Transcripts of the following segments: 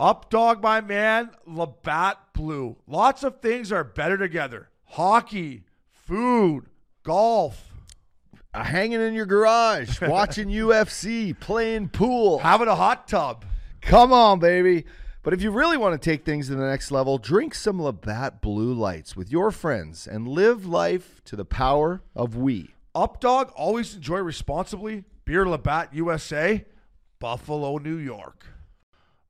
Up dog, my man, Labatt Blue. Lots of things are better together. Hockey, food, golf, Uh, hanging in your garage, watching UFC, playing pool. having a hot tub. Come on, baby. But if you really want to take things to the next level, drink some Labatt Blue Lights with your friends and live life to the power of we. Up dog, always enjoy responsibly. Beer Labatt USA, Buffalo, New York.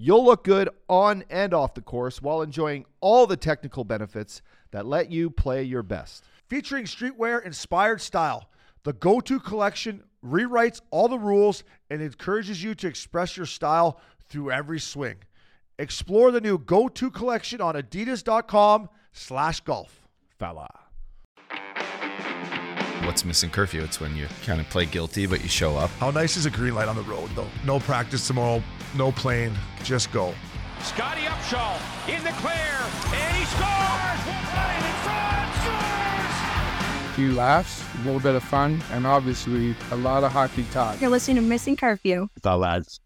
You'll look good on and off the course while enjoying all the technical benefits that let you play your best. Featuring streetwear inspired style, the Go To collection rewrites all the rules and encourages you to express your style through every swing. Explore the new Go To collection on adidas.com slash golf. Fella. What's missing curfew? It's when you kind of play guilty, but you show up. How nice is a green light on the road, though? No practice tomorrow, no plane, just go. Scotty Upshall in the clear, and he scores! Right in front, scores! few laughs, a little bit of fun, and obviously a lot of hockey talk. You're listening to Missing Curfew. The lads.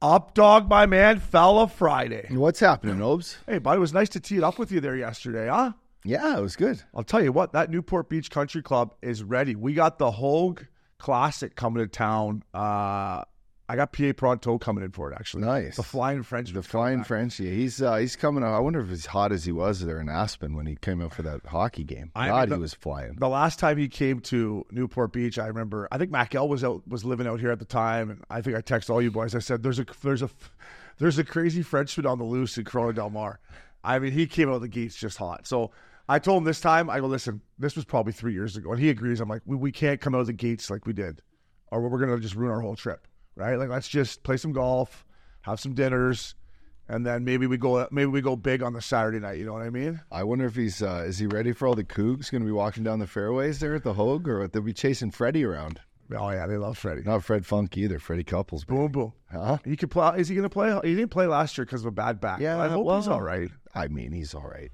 Up dog, my man, fella Friday. What's happening, Obes? Hey, buddy, it was nice to tee it up with you there yesterday, huh? Yeah, it was good. I'll tell you what, that Newport Beach Country Club is ready. We got the Hoag Classic coming to town. Uh, I got PA Parenteau coming in for it, actually. Nice. The Flying French. The flying Frenchie. He's uh, he's coming out. I wonder if he's hot as he was there in Aspen when he came out for that hockey game. I God, mean, he was flying. The last time he came to Newport Beach, I remember. I think Mackel was out, was living out here at the time, and I think I texted all you boys. I said, "There's a there's a there's a crazy Frenchman on the loose in Corona Del Mar." I mean, he came out of the gates just hot. So I told him this time, I go, "Listen, this was probably three years ago," and he agrees. I'm like, "We, we can't come out of the gates like we did, or we're gonna just ruin our whole trip, right? Like, let's just play some golf, have some dinners." And then maybe we go maybe we go big on the Saturday night. You know what I mean? I wonder if he's uh, is he ready for all the Cougs going to be walking down the fairways there at the Hoag, or they'll be chasing Freddie around? Oh yeah, they love Freddie. Not Fred Funk either. Freddie Couples. Boom boom. Huh? He could play. Is he going to play? He didn't play last year because of a bad back. Yeah, I hope he's all right. I mean, he's all right.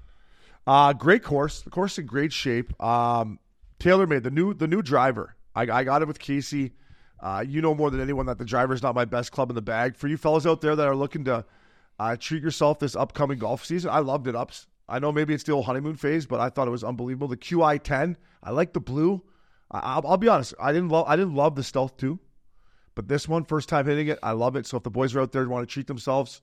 Uh, great course. The course in great shape. Um, TaylorMade the new the new driver. I, I got it with Casey. Uh, you know more than anyone that the driver is not my best club in the bag. For you fellas out there that are looking to uh, treat yourself this upcoming golf season, I loved it. Ups. I know maybe it's the honeymoon phase, but I thought it was unbelievable. The QI ten. I like the blue. I, I'll, I'll be honest. I didn't love. I didn't love the Stealth two, but this one, first time hitting it, I love it. So if the boys are out there and want to treat themselves,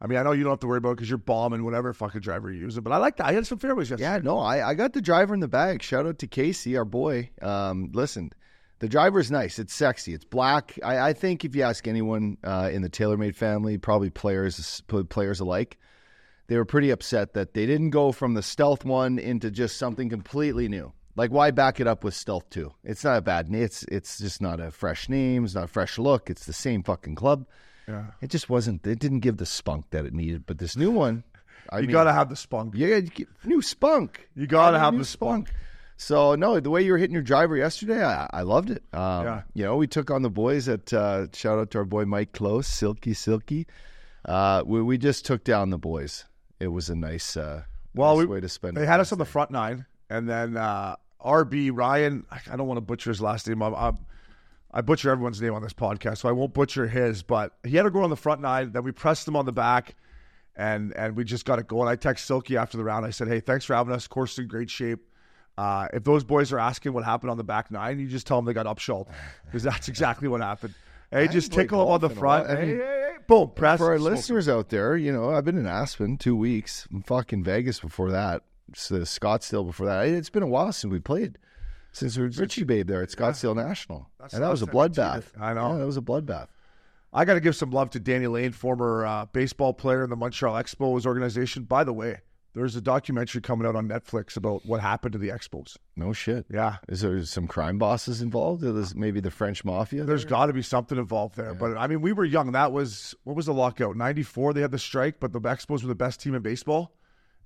I mean, I know you don't have to worry about it because you're bombing whatever fucking driver you're using, but I like that. I had some fairways yesterday. Yeah, no, I, I got the driver in the bag. Shout out to Casey, our boy. Um, listen, the driver's nice. It's sexy. It's black. I, I think if you ask anyone uh, in the TaylorMade family, probably players players alike, they were pretty upset that they didn't go from the Stealth one into just something completely new. Like, why back it up with Stealth Two? It's not a bad name. It's it's just not a fresh name. It's not a fresh look. It's the same fucking club. Yeah. It just wasn't. It didn't give the spunk that it needed. But this new one, I you mean, got to have the spunk. yeah, you new spunk. You gotta have the spunk. So no, the way you were hitting your driver yesterday, I, I loved it. Um, Yeah. You know, we took on the boys at uh, shout out to our boy Mike Close, Silky Silky. Uh, we we just took down the boys. It was a nice, uh, Well, nice we, way to spend. They had us on the front nine, and then uh, RB Ryan. I I don't want to butcher his last name. I'm, I'm, I butcher everyone's name on this podcast, so I won't butcher his. But he had to go on the front nine. Then we pressed him on the back, and and we just got it going. I text Silky after the round. I said, "Hey, thanks for having us. Course in great shape." Uh, if those boys are asking what happened on the back nine, you just tell them they got upshot because that's exactly what happened. Hey, just tickle them on the golf in a while. front. I Hey, mean, hey, hey, boom, press. For our smoke. listeners out there, you know, I've been in Aspen two weeks. I'm fucking Vegas before that. So Scottsdale before that. It's been a while since we played. Since we Richie Babe there at Scottsdale National, That's and that was a the last time we bloodbath. I know. Yeah, that was a bloodbath. I got to give some love to Danny Lane, former uh, baseball player in the Montreal Expos organization. By the way, there's a documentary coming out on Netflix about what happened to the Expos. No shit. Yeah, Is there some crime bosses involved? Is maybe the French mafia? there's got to be something involved there. But I mean, we were young. That was what was the lockout? '94. They had the strike, but the Expos were the best team in baseball,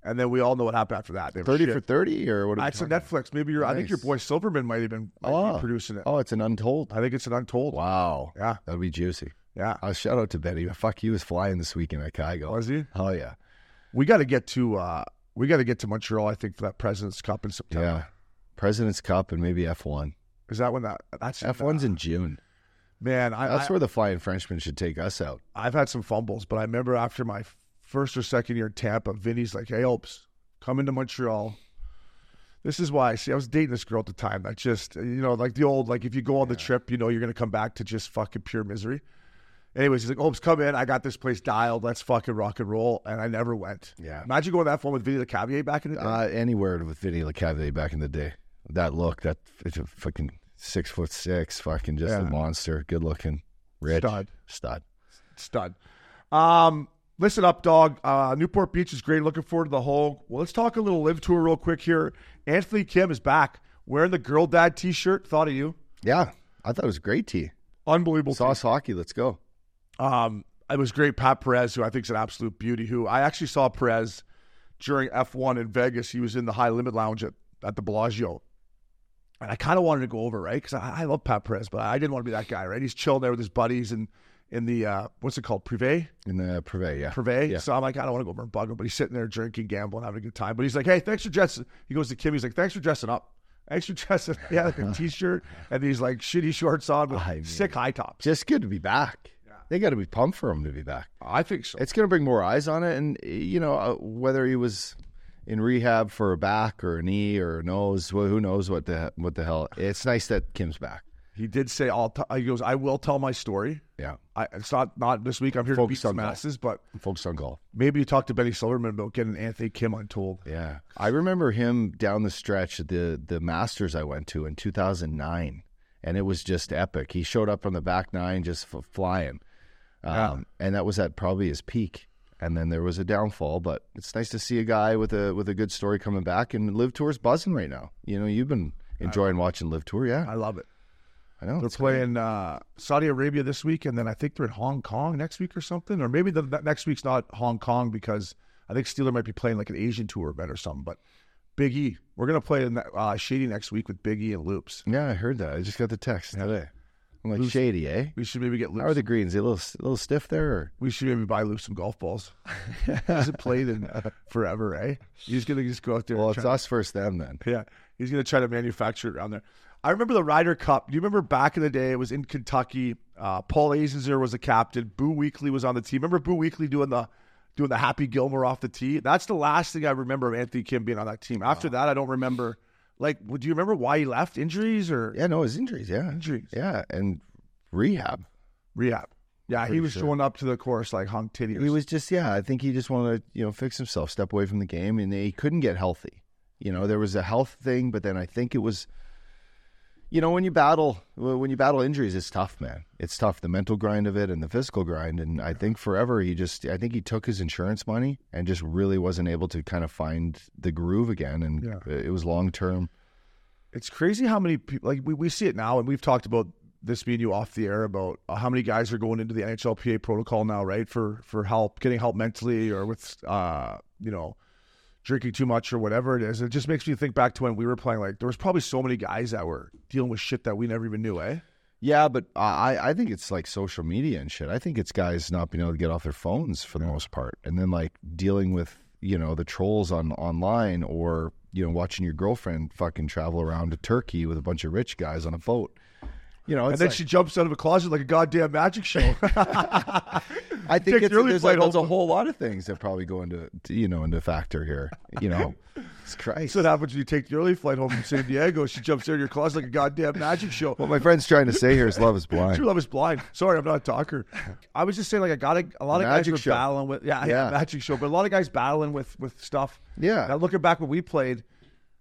and then we all know what happened after that. Thirty shit. for thirty, or what? It's on? Netflix. Maybe you're. I think your boy Silverman might have been might be Oh. producing it. Oh, it's an untold. I think it's an Untold. Wow. Yeah, That'd be juicy. yeah. Uh, shout out to Betty. Fuck, he was flying this weekend at Kygo. Was he? Oh yeah, We got to get to. uh We got to get to Montreal. I think for that Presidents Cup in September. yeah. President's Cup and maybe F one. Is that when that? That's F one's in June. Man, I, That's I, where the Flying Frenchman should take us out. I've had some fumbles, but I remember after my first or second year in Tampa, Vinny's like, "Hey, Opes, come into Montreal." This is why. See, I was dating this girl at the time. That just, you know, like the old, like if you go on the trip, you know, you're gonna come back to just fucking pure misery. Anyways, he's like, "Opes, come in. I got this place dialed. Let's fucking rock and roll." And I never went. Yeah. Imagine going that far with Vinny Lecavalier back in the day. Uh, anywhere with Vinny LeCavalier back in the day. That look, that it's a fucking six foot six, fucking just a monster, good looking, rich Stud. stud. stud. Um, listen up, dog. Uh, Newport Beach is great. Looking forward to the whole. Well, let's talk a little LIV Tour real quick here. Anthony Kim is back wearing the girl dad T-shirt. Thought of you. Yeah, I thought it was great tee. Unbelievable. Sauce hockey, let's go. Um, it was great. Pat Perez, who I think is an absolute beauty. Who I actually saw Perez during F1 in Vegas. He was in the high limit lounge at, at the Bellagio. And I kind of wanted to go over, right? Because I, I love Pat Perez, but I didn't want to be that guy, right? He's chilling there with his buddies and in the uh, what's it called, privé, In the Privé, yeah. privé. Yeah. So I'm like, I don't want to go over and bug him, but he's sitting there drinking, gambling, having a good time. But he's like, hey, thanks for dressing. He goes to Kim. He's like, thanks for dressing up. Thanks for dressing. Yeah, like a t-shirt and these like shitty shorts on with I mean- sick high tops. Just good to be back. They got to be pumped for him to be back. I think so. It's going to bring more eyes on it, and you know uh, whether he was in rehab for a back or a knee or a nose, well, who knows what the what the hell. It's nice that Kim's back. He did say, "I'll." T-, he goes, "I will tell my story." Yeah, I, it's not not this week. I'm here to beat some on golf. masses, but focus on golf. maybe you talk to Benny Silverman about getting Anthony Kim untold. Yeah, I remember him down the stretch at the the Masters I went to in 2009, and it was just epic. He showed up from the back nine, just f- flying, um, Yeah. and that was at probably his peak. And then there was a downfall, but it's nice to see a guy with a with a good story coming back. And LIV Tour's buzzing right now. You know, you've been enjoying watching LIV Tour, yeah? I love it. I know. They're playing uh, Saudi Arabia this week, and then I think they're in Hong Kong next week or something. Or maybe the, that next week's not Hong Kong because I think Steeler might be playing like an Asian tour event or something. But Big E, we're gonna play in uh, Shady next week with Big E and Loops. Yeah, I heard that. I just got the text today. I'm like shady, eh? We should maybe get How are the greens? They a little a little stiff there, or We should maybe buy Loops some golf balls. he hasn't played in forever, eh? He's gonna just go out there. well, and it's us first, them then. Yeah, he's going to try to manufacture it around there. I remember the Ryder Cup. Do you remember back in the day? It was in Kentucky. Uh, Paul Azinger was the captain. Boo Weekley was on the team. Remember Boo Weekley doing the doing the Happy Gilmore off the tee? That's the last thing I remember of Anthony Kim being on that team. After that, I don't remember. Like, do you remember why he left? Injuries or Yeah, no, his injuries. Yeah, Injuries. Yeah, and rehab. rehab? Yeah, he was sure. showing up to the course like hung titty. He was just yeah. I think he just wanted to you know fix himself, step away from the game, and he couldn't get healthy. You know, there was a health thing, but then I think it was. You know, when you battle when you battle injuries, it's tough, man. It's tough. The mental grind of it and the physical grind, and I think forever he just I think he took his insurance money and just really wasn't able to kind of find the groove again, and Yeah. it was long term. It's crazy how many people like we, we see it now, and we've talked about this being you off the air about uh, how many guys are going into the NHLPA protocol now, right? For for help, getting help mentally or with uh, you know, drinking too much or whatever it is. It just makes me think back to when we were playing. Like there was probably so many guys that were dealing with shit that we never even knew, eh? Yeah, but I I think it's like social media and shit. I think it's guys not being able to get off their phones for the most part, and then like dealing with you know the trolls on online or you know watching your girlfriend fucking travel around to Turkey with a bunch of rich guys on a boat. You know, And then like- she jumps out of a closet like a goddamn magic show. I think it's, the there's, a, there's a whole lot of things that probably go into you know into factor here. You know, it's Christ. That's what happens when you take the early flight home from San Diego. She jumps out of your closet like a goddamn magic show. what my friend's trying to say here is love is blind. True love is blind. Sorry, I'm not a talker. I was just saying, like, I got a, a lot of guys Magic were show. battling with, yeah, yeah, Yeah. magic show, but a lot of guys battling with with stuff. Yeah. Now looking back when we played,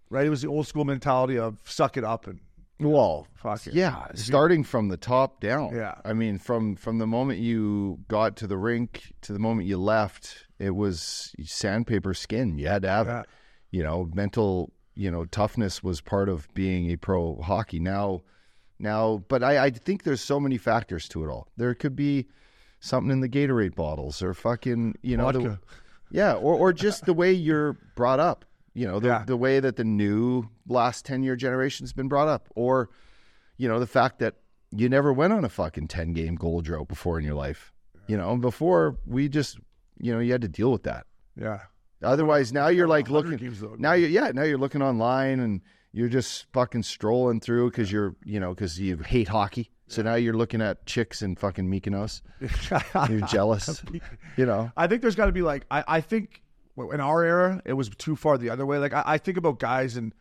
right, it was the old school mentality of suck it up and Well, Fuck it. yeah, starting from the top down. Yeah. I mean, from from the moment you got to the rink to the moment you left, it was sandpaper skin. You had to have Yeah. You know, mental, you know, toughness was part of being a pro hockey. Now, now, but I, I think there's so many factors to it all. There could be something in the Gatorade bottles or fucking, you know, the. Yeah, or or just the way you're brought up. You know, the Yeah. the way that the new last ten year generation's been brought up, or you know, the fact that you never went on a fucking ten game goal drought before in your life. You know, before we just you know you had to deal with that. Yeah. Otherwise, now you're like looking. though. Now you yeah, now you're looking online and you're just fucking strolling through because you're you know because you hate hockey. So now you're looking at chicks in fucking Mykonos. You're jealous. You know. I think there's got to be like I, I think in our era it was too far the other way. Like I, I think about guys and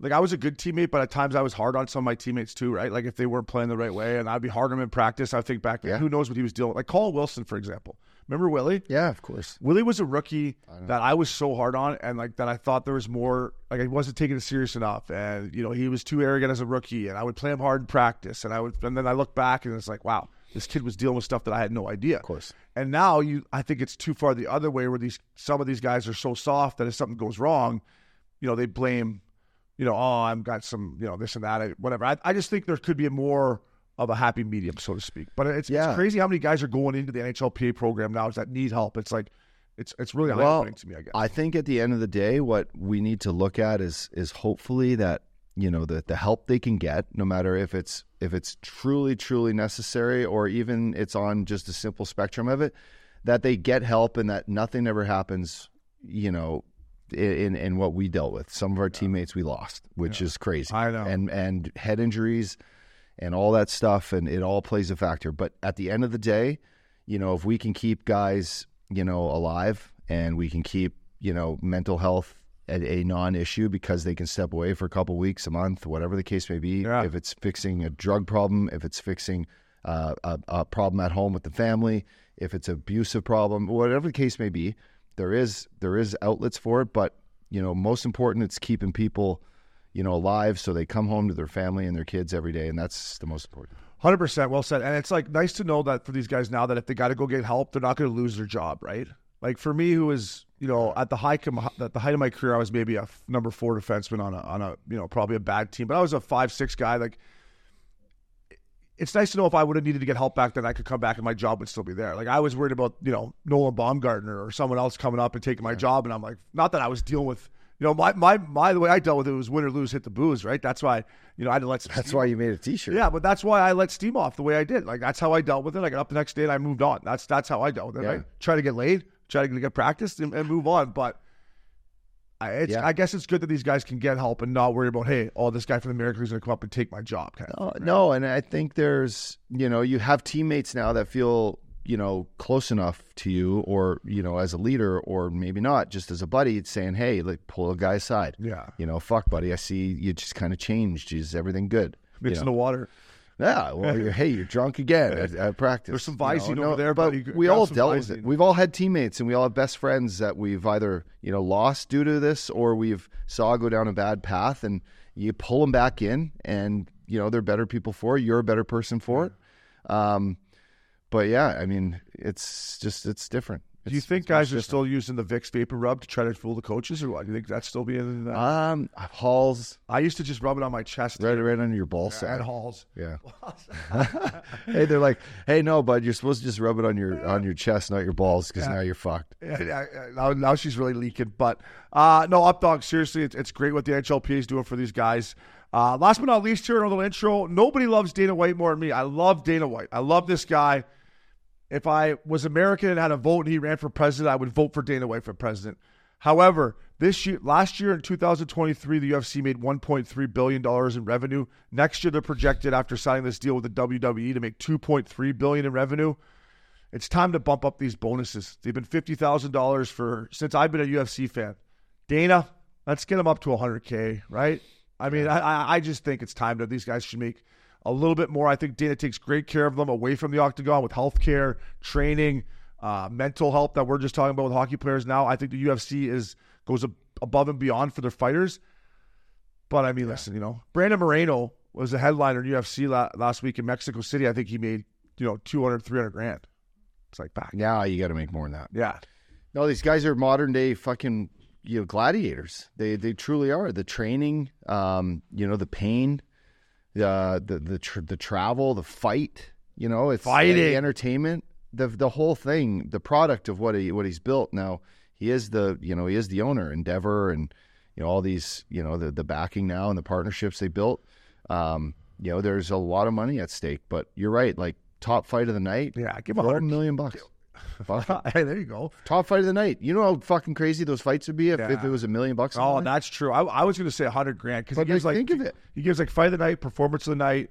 like I was a good teammate, but at times I was hard on some of my teammates too, right? Like if they weren't playing the right way, and I'd be hard on them in practice. I think back, Yeah. who knows what he was dealing with? Like Colin Wilson, for example. Remember Willie? Yeah, of course. Willie was a rookie that I was so hard on, and like that I thought there was more. Like I wasn't taking it serious enough, and you know he was too arrogant as a rookie, and I would play him hard in practice, and I would, and then I look back and it's like, wow, this kid was dealing with stuff that I had no idea. Of course. And now you, I think it's too far the other way, where these some of these guys are so soft that if something goes wrong, you know they blame, you know, oh I've got some, you know, this and that, whatever. I, I just think there could be a more of a happy medium, so to speak. But it's, Yeah. it's crazy how many guys are going into the NHLPA program now that need help. It's like, it's it's really Well, to me. I guess. I think at the end of the day, what we need to look at is is hopefully that you know the the help they can get, no matter if it's if it's truly truly necessary or even it's on just a simple spectrum of it, that they get help and that nothing ever happens. You know. In in what we dealt with, some of our teammates we lost, which is crazy. I know. and and head injuries, and all that stuff, and it all plays a factor. But at the end of the day, you know, if we can keep guys, you know, alive and we can keep, you know, mental health a, a non-issue because they can step away for a couple weeks, a month, whatever the case may be. Yeah. If it's fixing a drug problem, if it's fixing uh, a, a problem at home with the family, if it's abusive problem, whatever the case may be, there is there is outlets for it. But you know, most important, it's keeping people, you know, alive so they come home to their family and their kids every day, and that's the most important. Hundred percent, well said. And it's like nice to know that for these guys now that if they got to go get help, they're not going to lose their job, right? Like for me, who was you know at the high com- at the height of my career, I was maybe a f- number four defenseman on a on a you know probably a bad team, but I was a five six guy. Like it's nice to know if I would have needed to get help back then, I could come back and my job would still be there. Like I was worried about you know Nolan Baumgartner or someone else coming up and taking my job, and I'm like, not that I was dealing with. You know, my, my, my, the way I dealt with it was win or lose, hit the booze, right? That's why, you know, I had to let That's why you made a T-shirt. yeah, but that's why I let steam off the way I did. Like that's how I dealt with it. I got up the next day and I moved on. That's that's how I dealt with it. Yeah. Right? Try to get laid, try to get practice, and, and move on. But I, it's, Yeah. I guess it's good that these guys can get help and not worry about hey, oh, this guy from the League's going to come up and take my job. Kind of No, thing, right? no, and I think there's, you know, you have teammates now that feel, you know, close enough to you, or you know, as a leader, or maybe not, just as a buddy, it's saying, "Hey, like, pull a guy aside." Yeah. You know, fuck, buddy, I see you just kind of changed. Is everything good? You mixing know? the water. Yeah, well, you're, hey, you're drunk again at, at practice. There's some vice you know? Visine No, there, but buddy. We all dealt with it. We've all had teammates, and we all have best friends that we've either you know lost due to this, or we've saw go down a bad path, and you pull them back in, and you know they're better people for it. You're a better person for it. Um, but yeah, I mean, it's just it's different. Do you think guys are different. still using the Vicks vapor rub to try to fool the coaches, or what? Do you think that's still being in that? um Halls I used to just rub it on my chest. right right under your ball at sack? Halls. Yeah. hey, they're like, hey, no, bud, you're supposed to just rub it on your on your chest, not your balls, because now you're fucked. Yeah, yeah, yeah. now, now she's really leaking. But uh, no, up dog. Seriously, it's, it's great what the NHLPA is doing for these guys. Uh, last but not least, here, in a little intro. Nobody loves Dana White more than me. I love Dana White. I love this guy. If I was American and had a vote and he ran for president, I would vote for Dana White for president. However, this year, last year in 2023, the UFC made 1.3 billion dollars in revenue. Next year, they're projected after signing this deal with the WWE to make 2.3 billion in revenue. It's time to bump up these bonuses. They've been fifty thousand dollars for since I've been a UFC fan. Dana, let's get them up to hundred k. Right? I mean, I, I I just think it's time that these guys should make a little bit more. I think Dana takes great care of them away from the octagon with health care, training, uh, mental health that we're just talking about with hockey players now. I think the UFC is goes ab- above and beyond for their fighters. But I mean, listen, you know, Brandon Moreno was a headliner in UFC la- last week in Mexico City. I think he made you know 200, 300 grand. It's like back. Now you got to make more than that. Yeah. No, these guys are modern day fucking you know gladiators. They they truly are. The training, um, you know, the pain, the the the tr- the travel, the fight. You know, it's Fighting. the entertainment, the the whole thing, the product of what he what he's built. Now he is the you know he is the owner Endeavor and you know all these you know the the backing now and the partnerships they built. Um, you know, there's a lot of money at stake. But you're right, like top fight of the night. Yeah, give him a hundred million bucks. Hey, there you go. top fight of the night. You know how fucking crazy those fights would be if, if it was a million bucks. Oh, that's true. I, I was going to say a hundred grand because he gives like, think of it. He gives like fight of the night, performance of the night.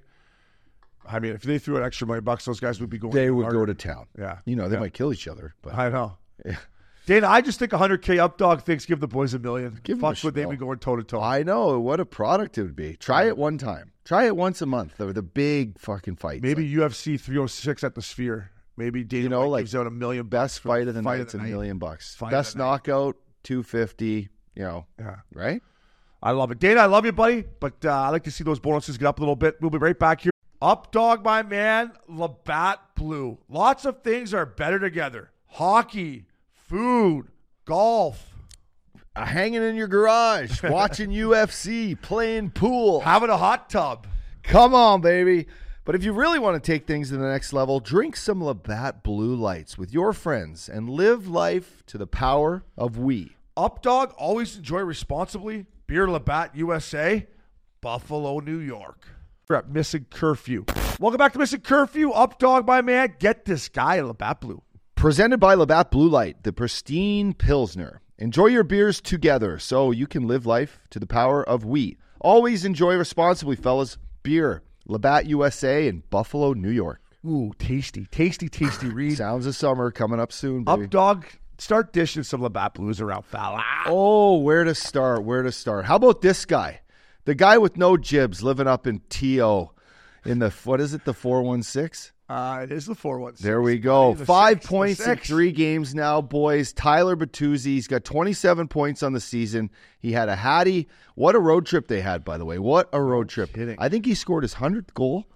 I mean, if they threw an extra million bucks, those guys would be going. they would harder. go to town. Yeah. you know they Yeah. might kill each other, but I know. Dana, I just think 100k up dog thinks give the boys a million. Give Fuck would they be going toe to toe? I know what a product it would be. Try it one time. Try it once a month. The, the big fucking fight. Maybe Like, UFC 306 at the Sphere. Maybe Dana You know, White like, gives out a million best for fight of the fight night's a night. million bucks. Fight Best knockout, two fifty. You know, Yeah. right? I love it. Dana, I love you, buddy, but uh, I like to see those bonuses get up a little bit. We'll be right back here. Up dog, my man, Labatt Blue. Lots of things are better together hockey, food, golf, Uh, hanging in your garage, watching UFC, playing pool. having a hot tub. Come on, baby. But if you really want to take things to the next level, drink some Labatt Blue Lights with your friends and live life to the power of we. Up dog, always enjoy responsibly. Beer Labatt USA, Buffalo, New York. We're at Missing Curfew. Welcome back to Missing Curfew. Up dog, my man. Get this guy, Labatt Blue. Presented by Labatt Blue Light, the pristine Pilsner. Enjoy your beers together so you can live life to the power of we. Always enjoy responsibly, fellas. Beer, Labatt USA in Buffalo, New York. Ooh, tasty, tasty, tasty read. Sounds of summer coming up soon, baby. Up dog, start dishing some Labatt Blues around, fella. Oh, where to start? Where to start? How about this guy? The guy with no jibs living up in TO in the, what is it, the 416? Uh, it is the four one. There we go. The Five six, points in six. three games now, boys. Tyler Bertuzzi, he's got 27 points on the season. He had a Hattie. What a road trip they had, by the way. What a road trip. kidding. I think he scored his 100th goal.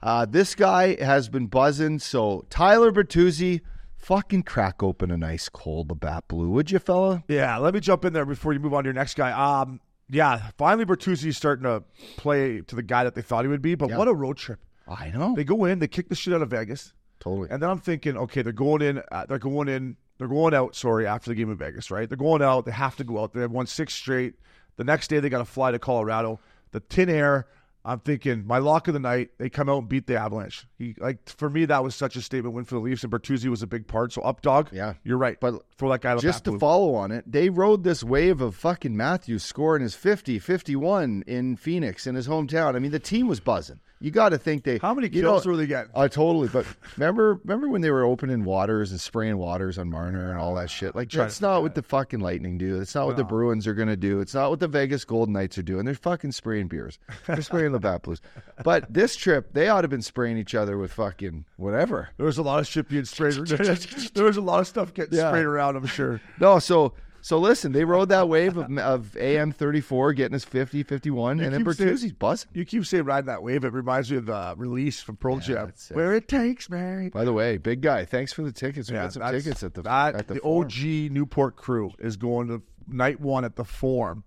Uh, this guy has been buzzing. So, Tyler Bertuzzi, fucking crack open a nice cold Labatt Blue, would you, fella? Yeah, let me jump in there before you move on to your next guy. Um, yeah, finally Bertuzzi's starting to play to the guy that they thought he would be. But Yeah. what a road trip! I know. They go in, they kick the shit out of Vegas, totally. and then I'm thinking, okay, they're going in, uh, they're going in, they're going out. Sorry, after the game in Vegas, right? They're going out. They have to go out. They have won six straight. The next day they got to fly to Colorado. The tin air. I'm thinking my lock of the night. They come out and beat the Avalanche. He like for me that was such a statement win for the Leafs, and Bertuzzi was a big part. So up dog. Yeah. you're right. But for that guy, Just to follow on it, they rode this wave of fucking Matthews scoring his 50, 51 in Phoenix in his hometown. I mean, the team was buzzing. You got to think they. How many you kills know- were they getting? Uh, totally. But remember, remember when they were opening waters and spraying waters on Marner and all that shit? Like that's not what the fucking Lightning do. That's not what the Bruins are gonna do. It's not what the Vegas Golden Knights are doing. They're fucking spraying beers. They're spraying Labatt Blues. But this trip, they ought to have been spraying each other with fucking whatever. There was a lot of shit being sprayed. there was a lot of stuff getting Yeah. sprayed around. I'm sure. No, so so listen, they rode that wave of, of AM 34 getting us 50, 51, You and then keep saying- Bertuzzi's buzzing. You keep saying riding that wave. It reminds me of the release from Pearl Jam, where it takes me. By the way, big guy, thanks for the tickets. We Yeah, got some tickets at the that, at the, the, OG Newport crew is going to night one at the Forum.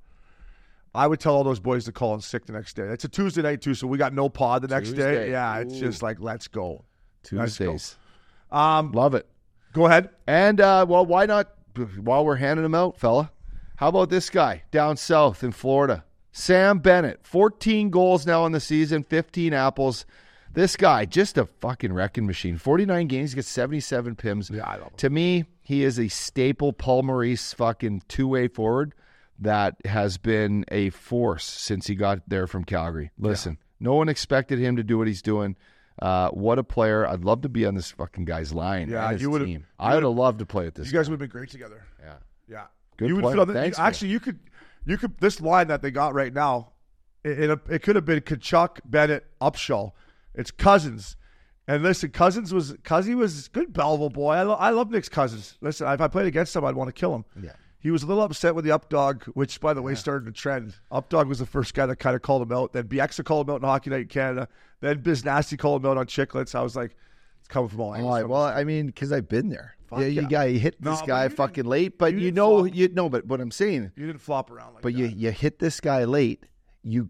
I would tell all those boys to call in sick the next day. It's a Tuesday night too, so we got no pod the next Tuesday. day. Yeah, it's just like let's go. Let's go. Tuesdays. Um, Love it. go ahead. And uh, well, why not? While we're handing them out, fella, how about this guy down south in Florida, Sam Bennett, 14 goals now in the season, 15 apples. This guy, just a fucking wrecking machine. 49 games, he gets 77 pims. Yeah, I love. To me, he is a staple Paul Maurice fucking two way forward that has been a force since he got there from Calgary. Listen, no one expected him to do what he's doing. Uh, what a player! I'd love to be on this fucking guy's line. Yeah, you you I would have loved to play with this. You guys would have been great together. Yeah. Yeah, Good you would the, Thanks, you- actually, you could, you could. This line that they got right now, it it, it could have been Tkachuk, Bennett, Upshall. It's Cousins, and listen, Cousins was Cousy was good Belleville boy. I, lo- I love Nick's Cousins. Listen, if I played against him, I'd want to kill him. Yeah. He was a little upset with the Updog, which, by the way, started a trend. Updog was the first guy that kind of called him out. Then Bieksa called him out in Hockey Night in Canada. Then Biz Nasty called him out on Chicklets. I was like, it's coming from all angles. I- well, I mean, because I've been there. Fuck yeah, you yeah. you hit No, this guy fucking late, but you you, know flop. you know. But what I'm saying, you didn't flop around like but that. you you hit this guy late. You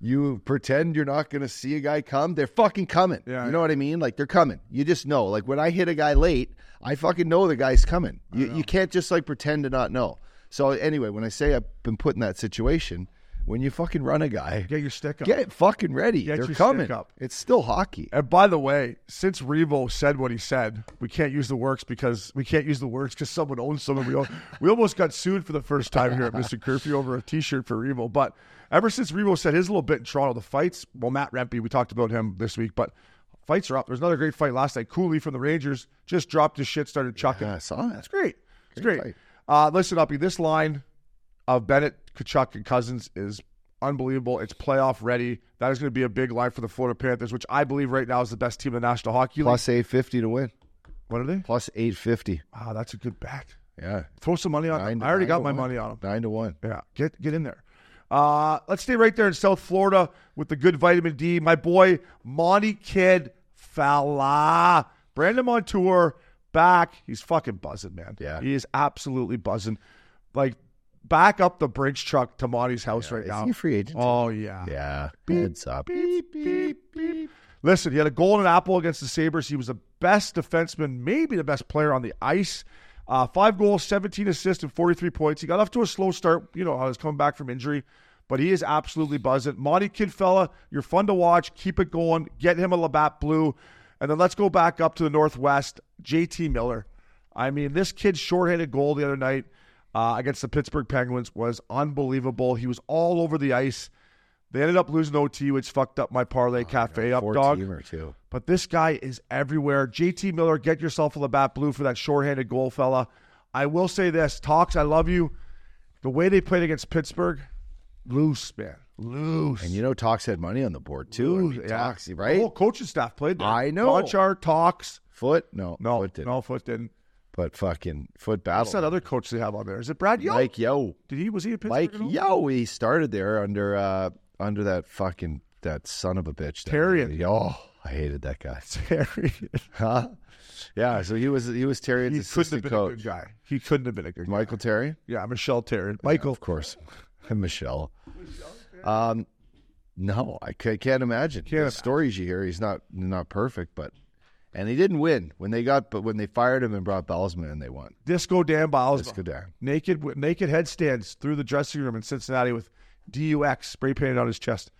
you pretend you're not going to see a guy come. They're fucking coming. Yeah. you know what I mean? Like they're coming. You just know. Like when I hit a guy late, I fucking know the guy's coming. You you can't just like pretend to not know. So anyway, when I say I've been put in that situation, when you fucking run a guy, Get your stick up. get fucking ready. Get They're your coming. stick up. It's still hockey. And by the way, since Revo said what he said, we can't use the works because we can't use the works because someone owns some. And we, al- we almost got sued for the first time here at Mr. Curfew over a T-shirt for Revo. But ever since Revo said his little bit in Toronto, the fights. Well, Matt Rempe, we talked about him this week, but fights are up. There's another great fight last night. Cooley from the Rangers just dropped his shit, started chucking. Yeah, I saw that. That's great. It's Great great. Uh, listen, Uppy, this line of Bennett, Tkachuk, and Cousins is unbelievable. It's playoff ready. That is going to be a big line for the Florida Panthers, which I believe right now is the best team in the National Hockey League. Plus eight fifty to win. what are they? Plus eight fifty. Wow, that's a good bet. Yeah. Throw some money on Nine them. I already got my one. money on them. Nine to one. Yeah, get get in there. Uh, let's stay right there in South Florida with the good vitamin D. My boy Monty Kid Fella, Brandon Montour back. He's fucking buzzing, man. Yeah. he is absolutely buzzing. Like back up the bridge truck to Monty's house right Is now. he free agent? Oh yeah. Yeah. Heads up. Beep, beep, beep. Listen, he had a golden apple against the Sabres. He was the best defenseman, maybe the best player on the ice. Uh, five goals, 17 assists, and 43 points. He got off to a slow start. You know, I was coming back from injury, but he is absolutely buzzing. Monty Kidfella, you're fun to watch. Keep it going. Get him a Labatt Blue. And then let's go back up to the Northwest. JT Miller. I mean, this kid's shorthanded goal the other night uh, against the Pittsburgh Penguins was unbelievable. He was all over the ice. They ended up losing OT, which fucked up my parlay cafe up, Four dog. too. But this guy is everywhere. JT Miller, get yourself a Labatt Blue for that shorthanded goal, fella. I will say this, Talks, I love you. The way they played against Pittsburgh, loose, man. Loose. And you know, Talks had money on the board too. I mean, Loose, Talks, The right? whole coaching staff played there. I know. Gonchar, Talks. Foot? No. No, Foot didn't. no, Foot didn't. But fucking foot battle. What's that other coach they have on there? Is it Brad Yo? Mike Yeo. Did he, was he a Pittsburgh? Mike? Yo. He started there under uh under that fucking that son of a bitch. Therrien. Oh, I hated that guy. Terry. Huh? Yeah, so he was he was Therrien's he couldn't have assistant been a coach. good guy. He couldn't have been a good guy. Michael Terry? Yeah, Michelle Terry. Michael. Of course. And Michelle. Um no, I can't imagine. Can't the imagine. stories you hear, he's not not perfect, but and he didn't win when they got but when they fired him and brought Bylsma and they won. Disco Dan. Let's go down. naked naked headstands through the dressing room in Cincinnati with DUX spray painted on his chest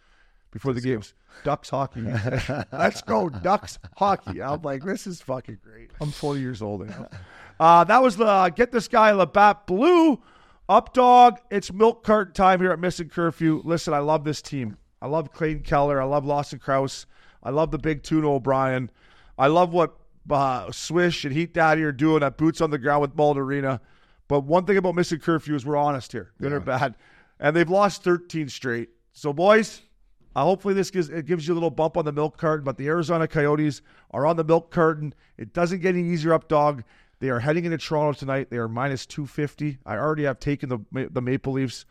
before the games. Ducks hockey. Let's go Ducks hockey. I'm like, this is fucking great. I'm 40 years old now. Uh, that was the uh, get this guy Labatt Blue up dog. It's milk carton time here at Missing Curfew. Listen, I love this team. I love Clayton Keller. I love Lawson Crouse. I love the big Tuna O'Brien. I love what uh, Swish and Heat Daddy are doing at Boots on the Ground with Mullett Arena. But one thing about missing curfew is we're honest here, good or bad, and they've lost 13 straight. So, boys, uh, hopefully this gives it gives you a little bump on the milk carton. But the Arizona Coyotes are on the milk carton. It doesn't get any easier up, dog. They are heading into Toronto tonight. They are minus 250. I already have taken the the Maple Leafs.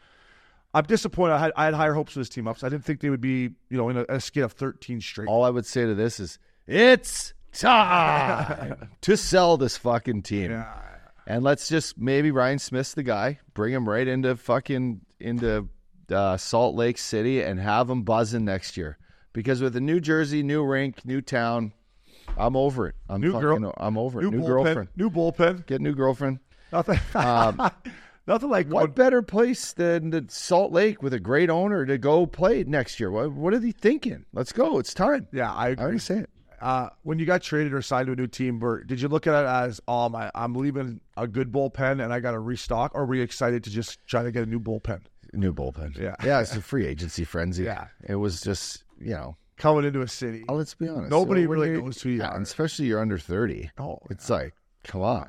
I'm disappointed. I had, I had higher hopes for this team ups. I didn't think they would be, you know, in a, a skid of 13 straight. All I would say to this is it's time to sell this fucking team. And let's just maybe Ryan Smith's the guy. Bring him right into fucking into uh, Salt Lake City and have him buzzing next year. Because with the New Jersey, new rink, new town, I'm over it. I'm New fucking, girl- I'm over it. New, New, bullpen. girlfriend. New bullpen. Get a new girlfriend. Nothing. nothing like What better place than the Salt Lake with a great owner to go play next year? What, what are they thinking? Let's go. It's time. Yeah, I I already say it. Uh, when you got traded or signed to a new team, Bert, did you look at it as, oh, my, I'm leaving a good bullpen and I got to restock? Or were you excited to just try to get a new bullpen? New bullpen. Yeah. Yeah, it's a free agency frenzy. Yeah. It was just, you know, Coming into a city. oh, let's be honest. Nobody when really knows who you yeah, especially you're under 30. Oh, It's like, come on.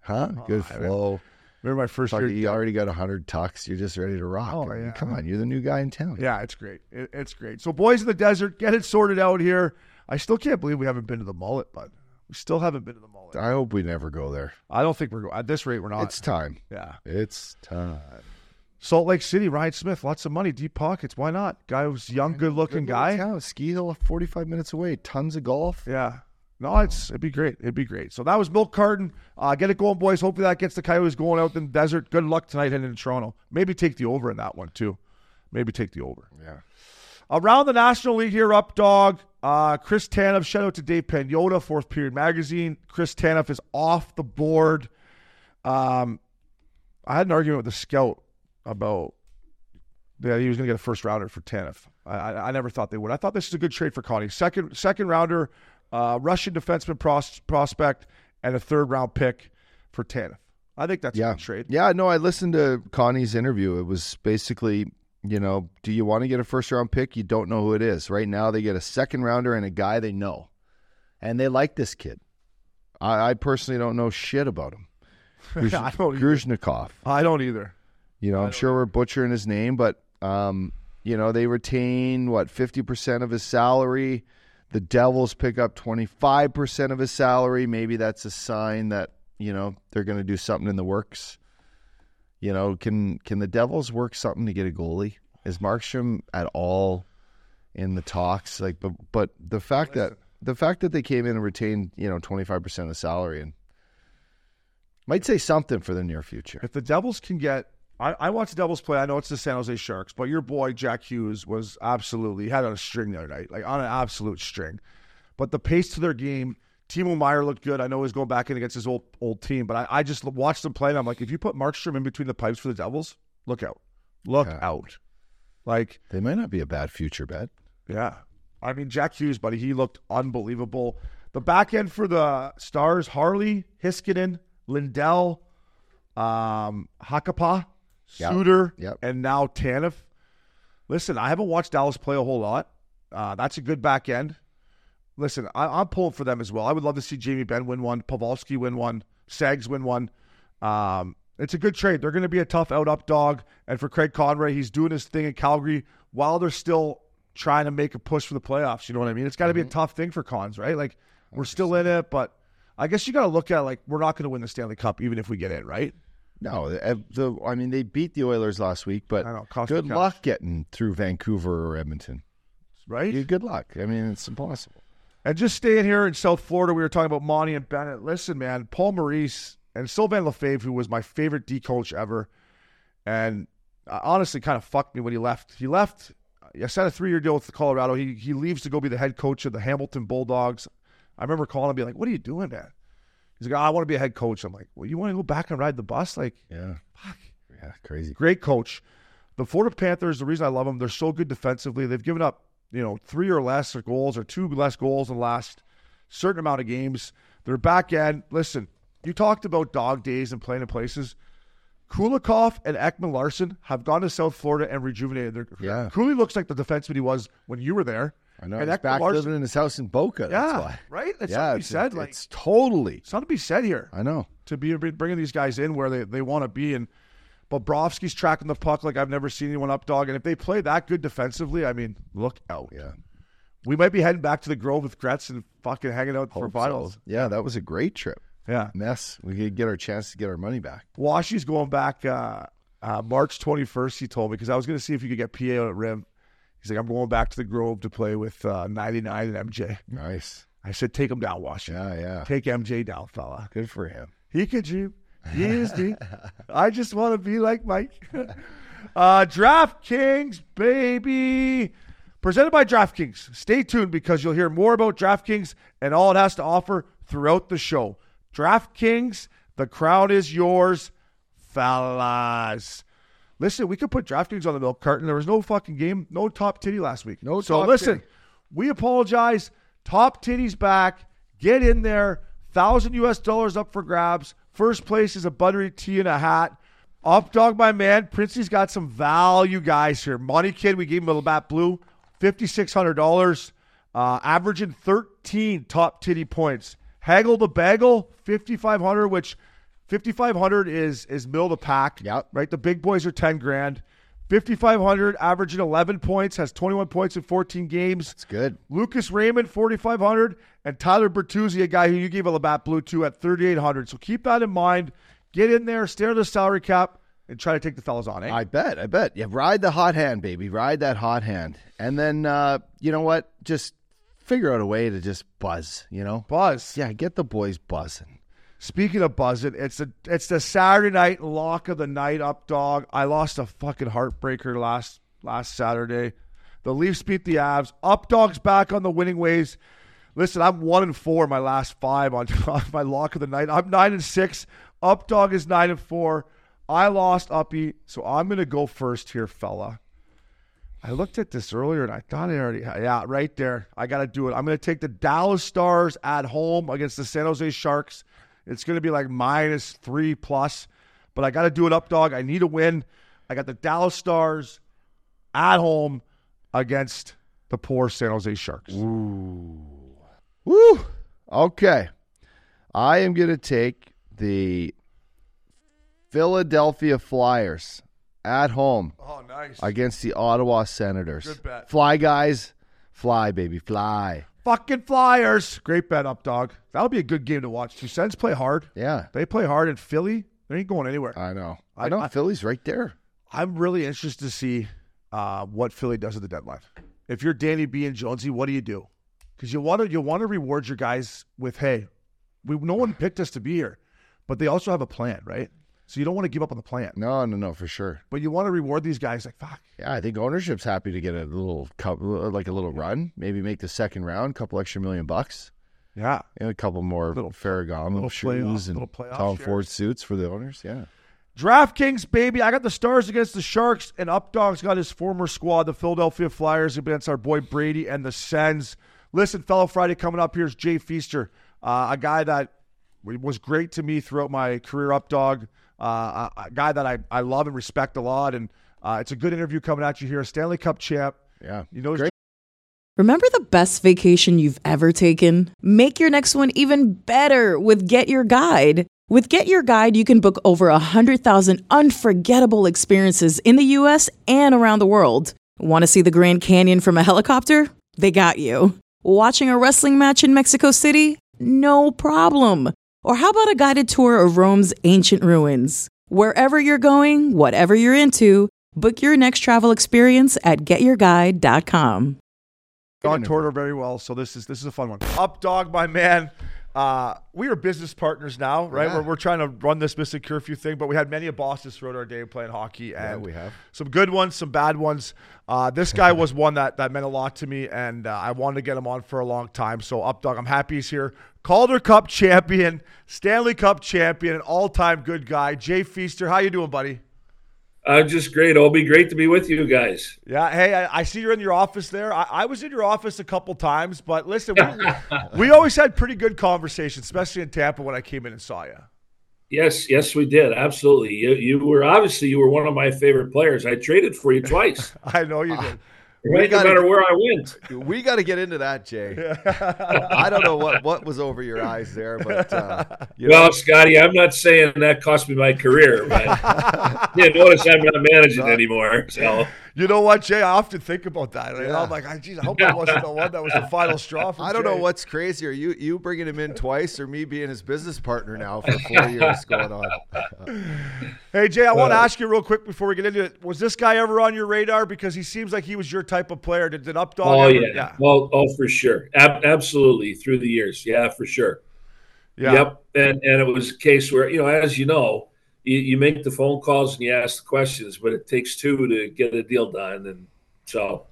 Huh? Good flow. Remember my first Fuck, year? you already got 100 tucks. You're just ready to rock. Oh, I mean, yeah. Come on. You're the new guy in town. Yeah, it's great. It, it's great. So, boys in the desert, get it sorted out here. I still can't believe we haven't been to the mullet, but we still haven't been to the mullet. I hope we never go there. I don't think we're going. At this rate, we're not. It's time. yeah. It's time. Salt Lake City, Ryan Smith, lots of money, deep pockets. Why not? Guy was young, good looking guy. Yeah, ski hill 45 minutes away. Tons of golf. Yeah. No, it's it'd be great. It'd be great. So that was Milk Carton. Uh, get it going, boys. Hopefully that gets the Coyotes going out in the desert. Good luck tonight heading to Toronto. Maybe take the over in that one too. Maybe take the over. Yeah. Around the National League here, up dog. Uh, Chris Tanev, shout out to Dave Pagnotta, Fourth Period Magazine. Chris Tanev is off the board. Um, I had an argument with the scout about that he was going to get a first rounder for Tanev. I, I, I never thought they would. I thought this is a good trade for Connie. Second second rounder, uh, Russian defenseman pros, prospect, and a third round pick for Tanev. I think that's a good trade. Yeah, no, I listened to Connie's interview. It was basically, you know, do you want to get a first round pick? You don't know who it is. Right now, they get a second rounder and a guy they know. And they like this kid. I, I personally don't know shit about him. Gruz- I don't either. Grushnikov. I don't either. You know, I'm sure we're butchering his name, but um, you know, they retain what 50% of his salary. The Devils pick up 25% of his salary. Maybe that's a sign that, you know, they're going to do something in the works. You know, can can the Devils work something to get a goalie? Is Markstrom at all in the talks? Like but but the fact that the fact that they came in and retained, you know, 25% of the salary and might say something for the near future. If the Devils can get, I, I watch the Devils play. I know it's the San Jose Sharks, but your boy Jack Hughes was absolutely he had on a string the other night, like on an absolute string. But the pace to their game, Timo Meier looked good. I know he's going back in against his old old team, but I, I just watched them play, and I'm like, if you put Markstrom in between the pipes for the Devils, look out, look Yeah. out. Like, They might not be a bad future bet. yeah, I mean Jack Hughes, buddy, he looked unbelievable. The back end for the Stars: Harley, Heiskanen, Lindell, um, Hakanpää, Yep. Suter, Yep. and now Tanev. Listen, I haven't watched Dallas play a whole lot. Uh, that's a good back end. Listen, I, I'm pulling for them as well. I would love to see Jamie Benn win one, Pavelski win one, Sags win one. Um, it's a good trade. They're going to be a tough out up dog. And for Craig Conroy, he's doing his thing in Calgary while they're still trying to make a push for the playoffs. You know what I mean? It's got to be a tough thing for Cons, right? Like we're still in it, but I guess you got to look at like we're not going to win the Stanley Cup even if we get in, right? No, uh, the I mean they beat the Oilers last week, but I know, good luck getting through Vancouver or Edmonton. Right? Good luck. I mean it's impossible. And just staying here in South Florida, we were talking about Monty and Bennett. Listen, man, Paul Maurice and Sylvain Lefebvre, who was my favorite D coach ever, and uh, honestly kind of fucked me when he left. He left. I signed a three year deal with the Colorado. He he leaves to go be the head coach of the Hamilton Bulldogs. I remember calling him, and being like, "What are you doing, man?" He's like, "Oh, "I want to be a head coach." I'm like, "Well, you want to go back and ride the bus?" Like, Yeah. Yeah, crazy. great coach. The Florida Panthers, the reason I love them, they're so good defensively. They've given up, you know, three or less goals or two less goals in the last certain amount of games. Their back end, listen, you talked about dog days and playing in places. Kulikov and Ekman-Larsson have gone to South Florida and rejuvenated their career. Yeah. Cooley looks like the defenseman he was when you were there. I know. And He's Ekman back Larson- living in his house in Boca. That's yeah, why. right? That's yeah, something to be it's, said. Like, it's totally. something to be said here I know. to be bringing these guys in where they, they want to be. And Bobrovsky's tracking the puck like I've never seen anyone up dog. And if they play that good defensively, I mean, look out. Yeah. We might be heading back to the Grove with Gretz and fucking hanging out for Hope so. finals. Yeah, that was a great trip. Yeah. Mess. We could get our chance to get our money back. Washy's going back uh, uh, March 21st, he told me, because I was going to see if you could get PA out at Rim. He's like, I'm going back to the Grove to play with uh, 99 and MJ. Nice. I said, take him down, Washy. Yeah, yeah. Take MJ down, fella. Good for him. He could dream. Deep. I just want to be like Mike. uh, DraftKings, baby. Presented by DraftKings. Stay tuned because you'll hear more about DraftKings and all it has to offer throughout the show. DraftKings, the crown is yours, fellas. Listen, we could put DraftKings on the milk carton. There was no fucking game, no top titty last week. No So listen, titty. we apologize. Top titties back. Get in there. Thousand US dollars up for grabs. First place is a buttery tea and a hat. Up dog, my man. Princey's got some value guys here. Money Kid, we gave him a Blue, fifty six hundred dollars, uh, averaging thirteen top titty points. Hagel the Bagel, fifty five hundred, which fifty five hundred is is mill the pack. Yep. Right. The big boys are ten grand. Fifty five hundred, averaging eleven points, has twenty one points in fourteen games. It's good. Lucas Raymond, 4,500, and Tyler Bertuzzi, a guy who you gave a Labatt Blue to at 3,800. So keep that in mind. Get in there, stare at the salary cap, and try to take the fellas on, eh? I bet. I bet. Yeah, ride the hot hand, baby. Ride that hot hand. And then uh, you know what? Just figure out a way to just buzz, you know? Buzz. Yeah, get the boys buzzing. Speaking of buzzing, it's a it's the Saturday night lock of the night up dog. I lost a fucking heartbreaker last last Saturday. The Leafs beat the Avs. Up dogs back on the winning ways. Listen, I'm one and four my last five on, on my lock of the night. I'm nine and six. Up dog is nine and four. I lost Uppy, so I'm gonna go first here, fella. I looked at this earlier and I thought I already yeah, right there. I gotta do it. I'm gonna take the Dallas Stars at home against the San Jose Sharks. It's gonna be like minus three plus, but I gotta do it up dog. I need a win. I got the Dallas Stars at home against the poor San Jose Sharks. Ooh. Woo. Okay. I am going to take the Philadelphia Flyers at home Oh, nice. against the Ottawa Senators. Good bet. Fly guys, fly baby, fly. Fucking Flyers. Great bet up, dog. That'll be a good game to watch. Two Sens play hard. Yeah. They play hard in Philly. They ain't going anywhere. I know. I- I know I- Philly's right there. I'm really interested to see uh, what Philly does at the deadline. If you're Danny B and Jonesy, what do you do? Because you want to you want to reward your guys with, hey, we no one picked us to be here, but they also have a plan, right? So you don't want to give up on the plan, No, no, no, for sure. but you want to reward these guys like, fuck, Yeah, I think ownership's happy to get a little couple, like a little run, maybe make the second round, couple extra million bucks, yeah. and a couple more Little- Ferragamo little playoff- shoes and little playoff Tom shares. Ford suits for the owners. Yeah. DraftKings, baby. I got the Stars against the Sharks, and Updog's got his former squad, the Philadelphia Flyers, against our boy Brady and the Sens. Listen, fellow Friday coming up here is Jay Feaster, uh, a guy that was great to me throughout my career, Updog, uh, a, a guy that I, I love and respect a lot. And uh, it's a good interview coming at you here. Stanley Cup champ. Yeah. You know, Great. Remember the best vacation you've ever taken? Make your next one even better with Get Your Guide. With Get Your Guide, you can book over 100,000 unforgettable experiences in the US and around the world. Want to see the Grand Canyon from a helicopter? They got you. Watching a wrestling match in Mexico City? No problem. Or how about a guided tour of Rome's ancient ruins? Wherever you're going, whatever you're into, book your next travel experience at getyourguide.com. Don Tortor very well. So this is this is a fun one. Up dog, my man. Uh, we are business partners now, right? Yeah. We're, we're trying to run this missing curfew thing, but we had many a bosses throughout our day playing hockey, and we have. some good ones, some bad ones. Uh, this guy was one that that meant a lot to me, and uh, I wanted to get him on for a long time. So up dog, I'm happy he's here. Calder Cup champion, Stanley Cup champion, an all-time good guy. Jay Feaster, how you doing, buddy? I'm just great, It'll be Great to be with you guys. Yeah. Hey, I, I see you're in your office there. I, I was in your office a couple times, but listen, we, we always had pretty good conversations, especially in Tampa when I came in and saw you. Yes, yes, we did. Absolutely. You, you were obviously you were one of my favorite players. I traded for you twice. I know you ah. did. Right, no gotta- matter where I went. We got to get into that, Jay. I don't know what, what was over your eyes there, but uh, you know, Well, Scotty, I'm not saying that cost me my career, but yeah, notice I'm not managing anymore. So You know what, Jay? I often think about that. You know, I'm like, geez, I hope I wasn't the one that was the final straw for I don't know what's crazier, you you bringing him in twice, or me being his business partner now for four years going on. Hey, Jay, I want to ask you real quick before we get into it. Was this guy ever on your radar? Because he seems like he was your type of player. Did, did Updog oh ever? yeah. Well, oh for sure. Ab- absolutely through the years. Yeah, for sure. Yeah. Yep. And and it was a case where, you know, as you know, you, you make the phone calls and you ask the questions, but it takes two to get a deal done. And so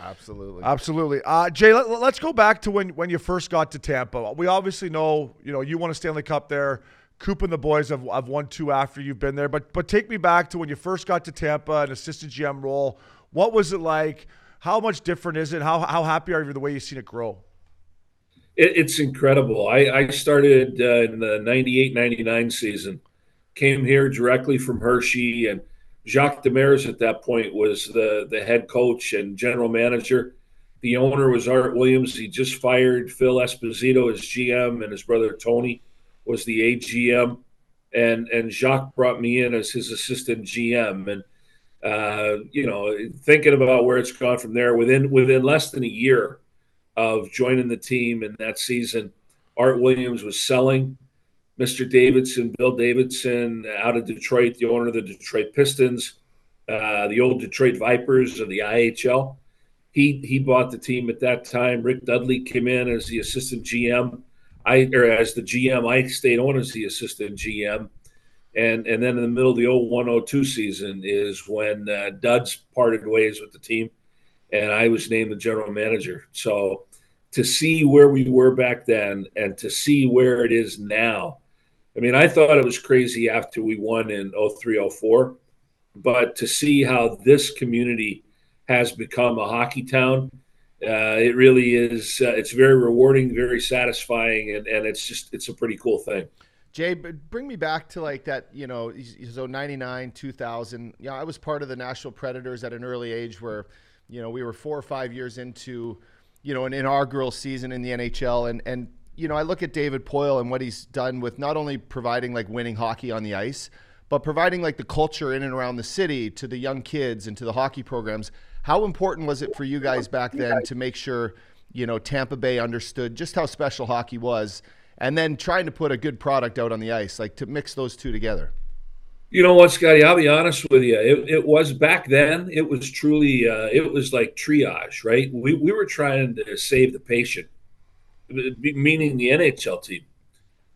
Absolutely. Absolutely. Uh, Jay, let, us go back to when, when you first got to Tampa. We obviously know, you know, you won a Stanley Cup there. Coop and the boys have, have won two after you've been there. But but take me back to when you first got to Tampa, an assistant GM role. What was it like? How much different is it? How, how happy are you with the way you've seen it grow? It, it's incredible. I, I started uh, in the 98 99 season, came here directly from Hershey, and Jacques Demers at that point was the, the head coach and general manager. The owner was Art Williams. He just fired Phil Esposito as GM, and his brother Tony was the AGM. And, and Jacques brought me in as his assistant GM. And uh, you know, thinking about where it's gone from there, within within less than a year of joining the team in that season, Art Williams was selling. Mr. Davidson, Bill Davidson, out of Detroit, the owner of the Detroit Pistons, uh, the old Detroit Vipers of the IHL. He he bought the team at that time. Rick Dudley came in as the assistant GM. I or as the GM. I stayed on as the assistant GM and and then in the middle of the 0102 season is when uh, Duds parted ways with the team, and I was named the general manager. So to see where we were back then and to see where it is now. I mean, I thought it was crazy after we won in 03 04, but to see how this community has become a hockey town, uh, it really is. Uh, it's very rewarding, very satisfying, and, and it's just it's a pretty cool thing. Jay, bring me back to like that, you know, so 99, 2000. Yeah, I was part of the Nashville Predators at an early age where, you know, we were four or five years into you know, an inaugural season in the NHL. And, and, you know, I look at David Poile and what he's done with not only providing like winning hockey on the ice, but providing like the culture in and around the city to the young kids and to the hockey programs. How important was it for you guys back then to make sure, you know, Tampa Bay understood just how special hockey was and then trying to put a good product out on the ice, like to mix those two together? You know what, Scotty? I'll be honest with you. It, it was back then. It was truly. Uh, it was like triage, right? We we were trying to save the patient, meaning the NHL team.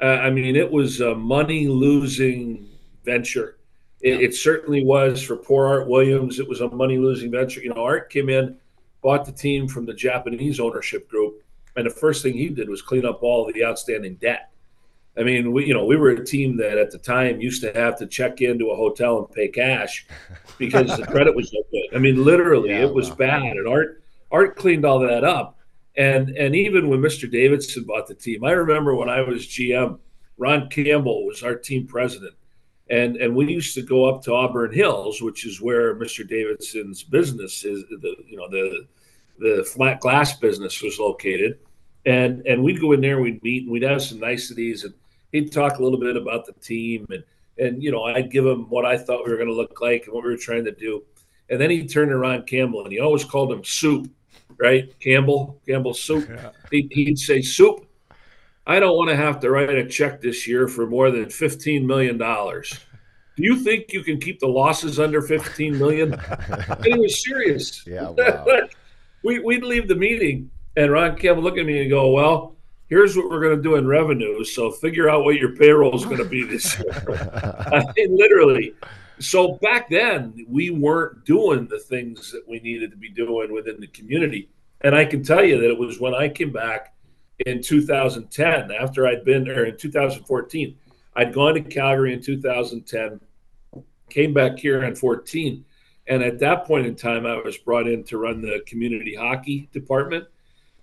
Uh, I mean, it was a money losing venture. It, it, certainly was for poor Art Williams. It was a money losing venture. You know, Art came in, bought the team from the Japanese ownership group, and the first thing he did was clean up all the outstanding debt. I mean, we you know we were a team that at the time used to have to check into a hotel and pay cash because the credit was so good. I mean, literally, yeah, it was wow. bad. And Art Art cleaned all that up. And and even when Mr. Davidson bought the team, I remember when I was GM, Ron Campbell was our team president, and and we used to go up to Auburn Hills, which is where Mr. Davidson's business is. The you know the the flat glass business was located, and and we'd go in there, we'd meet, and we'd have some niceties and he'd talk a little bit about the team and and you know I'd give him what I thought we were going to look like and what we were trying to do, and then he'd turn around Campbell and he always called him Soup, right? Campbell, Campbell Soup. Yeah. He'd, he'd say Soup. I don't want to have to write a check this year for more than fifteen million dollars. Do you think you can keep the losses under fifteen million? and he was serious. Yeah. Wow. we we'd leave the meeting and Ron Campbell look at me and go, "Well." here's what we're going to do in revenue. So figure out what your payroll is going to be this year. I mean, literally. So back then, we weren't doing the things that we needed to be doing within the community. And I can tell you that it was when I came back in 2010, after I'd been, or in 2014, I'd gone to Calgary in 2010, came back here in 14. And at that point in time, I was brought in to run the community hockey department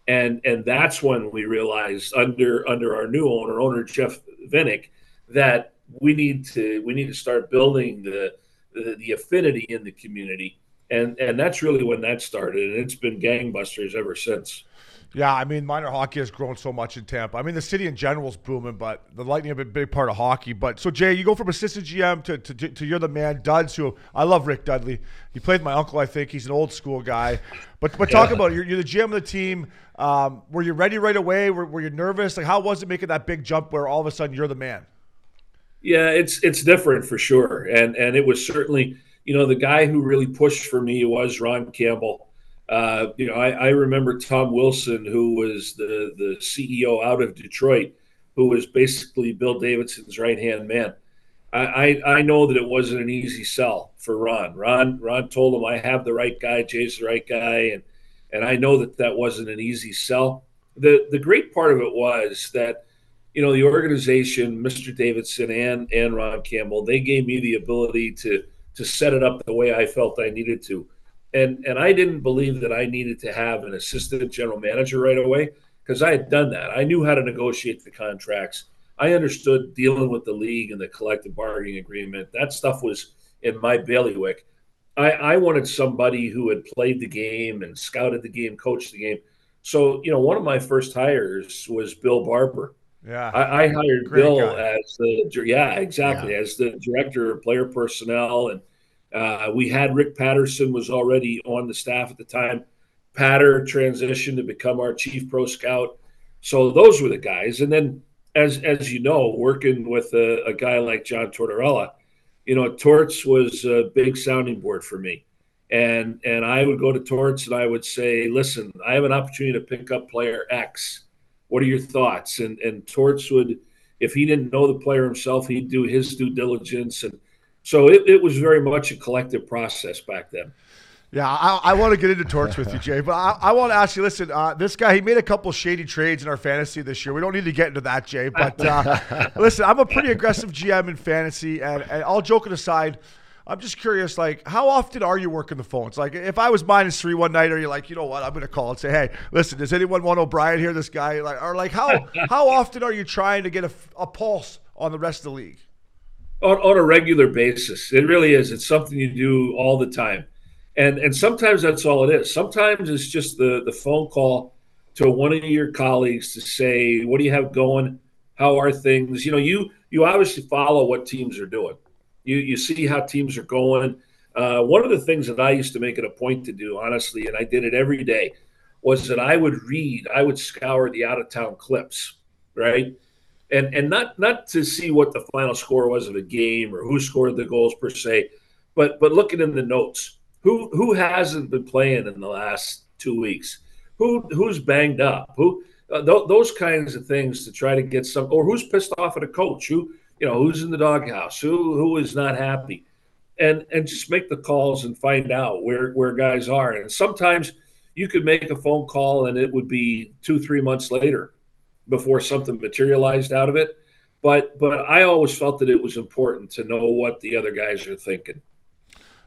and and that's when we realized under under our new owner, owner Jeff Vinik, that we need to we need to start building the, the the, affinity in the community, and and that's really when that started, and it's been gangbusters ever since. Yeah, I mean, minor hockey has grown so much in Tampa. I mean, the city in general is booming, but the Lightning have been a big part of hockey. But so, Jay, you go from assistant GM to, to, to, to you're the man, Duds, who I love Rick Dudley. He played my uncle, I think. He's an old school guy. But but talk about it. You're, you're, the GM of the team. Um, were you ready right away? Were, were you nervous? Like, how was it making that big jump where all of a sudden you're the man? Yeah, it's it's different for sure, and and it was certainly you know the guy who really pushed for me was Ron Campbell. Uh, you know, I, I, remember Tom Wilson, who was the the CEO out of Detroit, who was basically Bill Davidson's right hand man. I, I, I know that it wasn't an easy sell for Ron. Ron Ron told him I have the right guy, Jay's the right guy, and and I know that that wasn't an easy sell. the The great part of it was that you know the organization, Mr. Davidson and and Ron Campbell, they gave me the ability to to set it up the way I felt I needed to and and I didn't believe that I needed to have an assistant general manager right away because I had done that. I knew how to negotiate the contracts. I understood dealing with the league and the collective bargaining agreement. That stuff was in my bailiwick. I, I wanted somebody who had played the game and scouted the game, coached the game. So, you know, one of my first hires was Bill Barber. Yeah. I, I hired Bill guy. as the yeah, exactly, yeah. as the director of player personnel and – uh, we had Rick Patterson was already on the staff at the time. Patter transitioned to become our chief pro scout. So those were the guys. And then, as as you know, working with a, a guy like John Tortorella, you know, Torts was a big sounding board for me. And and I would go to Torts and I would say, listen, I have an opportunity to pick up player X. What are your thoughts? And and Torts would, if he didn't know the player himself, he'd do his due diligence and so it, it was very much a collective process back then. Yeah, I, I want to get into Torts with you, Jay, but I, I want to ask you. Listen, uh, this guy he made a couple shady trades in our fantasy this year. We don't need to get into that, Jay. But uh, listen, I'm a pretty aggressive GM in fantasy, and, and all joking aside, I'm just curious. Like, how often are you working the phones? Like, if I was minus three one night, are you like, you know what? I'm going to call and say, hey, listen, does anyone want O'Brien here? This guy, like, or like, how how often are you trying to get a, a pulse on the rest of the league? On, on a regular basis, it really is. It's something you do all the time and and sometimes that's all it is. Sometimes it's just the the phone call to one of your colleagues to say, "What do you have going? How are things?" You know, you you obviously follow what teams are doing. You you see how teams are going. Uh, one of the things that I used to make it a point to do, honestly, and I did it every day, was that I would read, I would scour the out of town clips, right? And and not not to see what the final score was of a game or who scored the goals per se, but but looking in the notes who who hasn't been playing in the last two weeks? Who who's banged up? Who uh, th- those kinds of things to try to get some, or who's pissed off at a coach? Who you know who's in the doghouse? Who who is not happy? And and just make the calls and find out where where guys are. And sometimes you could make a phone call and it would be two three months later before something materialized out of it. But but I always felt that it was important to know what the other guys are thinking.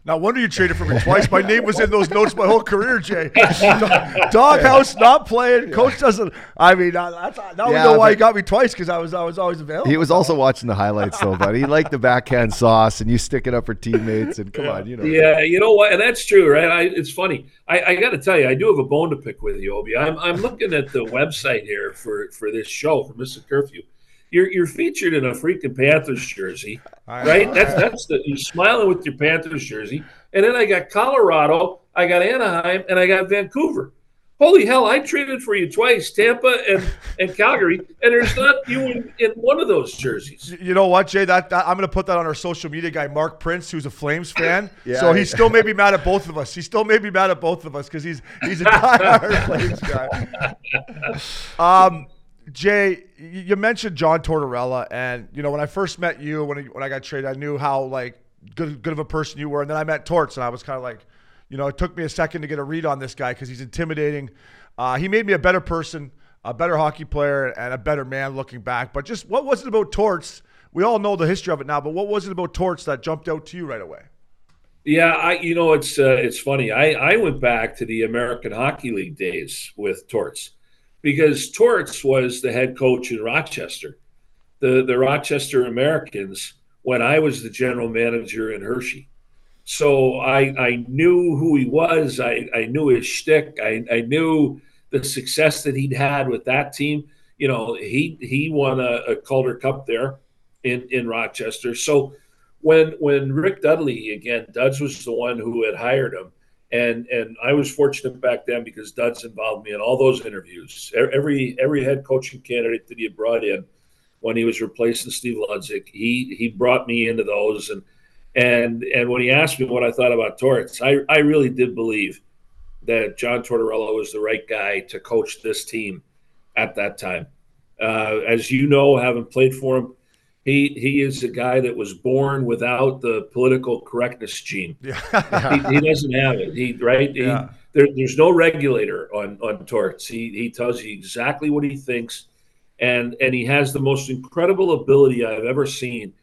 No wonder you traded for me twice. My name was in those notes my whole career, Jay. Doghouse not playing. Coach doesn't. I mean, uh, that's, now yeah, we know why he got me twice because I was I was always available. He was also watching the highlights though, buddy. he liked the backhand sauce and you stick it up for teammates and come yeah. on, you know. Yeah, you know what, and that's true, right? I, it's funny. I, I got to tell you, I do have a bone to pick with you, Obi. I'm I'm looking at the website here for for this show for Mr. Curfew you're you're featured in a freaking Panthers jersey, right? That's that's the you're smiling with your Panthers jersey, and then I got Colorado, I got Anaheim, and I got Vancouver. Holy hell! I traded for you twice, Tampa and, and Calgary, and there's not you in, in one of those jerseys. You know what, Jay? That, that I'm going to put that on our social media guy, Mark Prince, who's a Flames fan. yeah, so he still may be mad at both of us. He still may be mad at both of us because he's he's a diehard Flames guy. Um, Jay, you mentioned John Tortorella, and you know when I first met you, when I, when I got traded, I knew how like good good of a person you were, and then I met Torts, and I was kind of like, you know, it took me a second to get a read on this guy because he's intimidating. Uh, he made me a better person, a better hockey player, and a better man looking back. But just what was it about Torts? We all know the history of it now, but what was it about Torts that jumped out to you right away? Yeah, I you know it's uh, it's funny. I I went back to the American Hockey League days with Torts because Torts was the head coach in Rochester, the the Rochester Americans when I was the general manager in Hershey. So I I knew who he was. I, I knew his shtick. I, I knew the success that he'd had with that team. You know, he he won a, a Calder Cup there in, in Rochester. So when when Rick Dudley again, Duds was the one who had hired him and and I was fortunate back then because Duds involved me in all those interviews. Every every head coaching candidate that he brought in when he was replacing Steve Ludzik, he he brought me into those and and and when he asked me what I thought about Torts, I I really did believe that John Tortorella was the right guy to coach this team at that time. Uh, as you know, having played for him, he he is a guy that was born without the political correctness gene. Yeah. he, he, doesn't have it. He right. Yeah. He, there, there's no regulator on on torts. He he tells you exactly what he thinks, and and he has the most incredible ability I've ever seen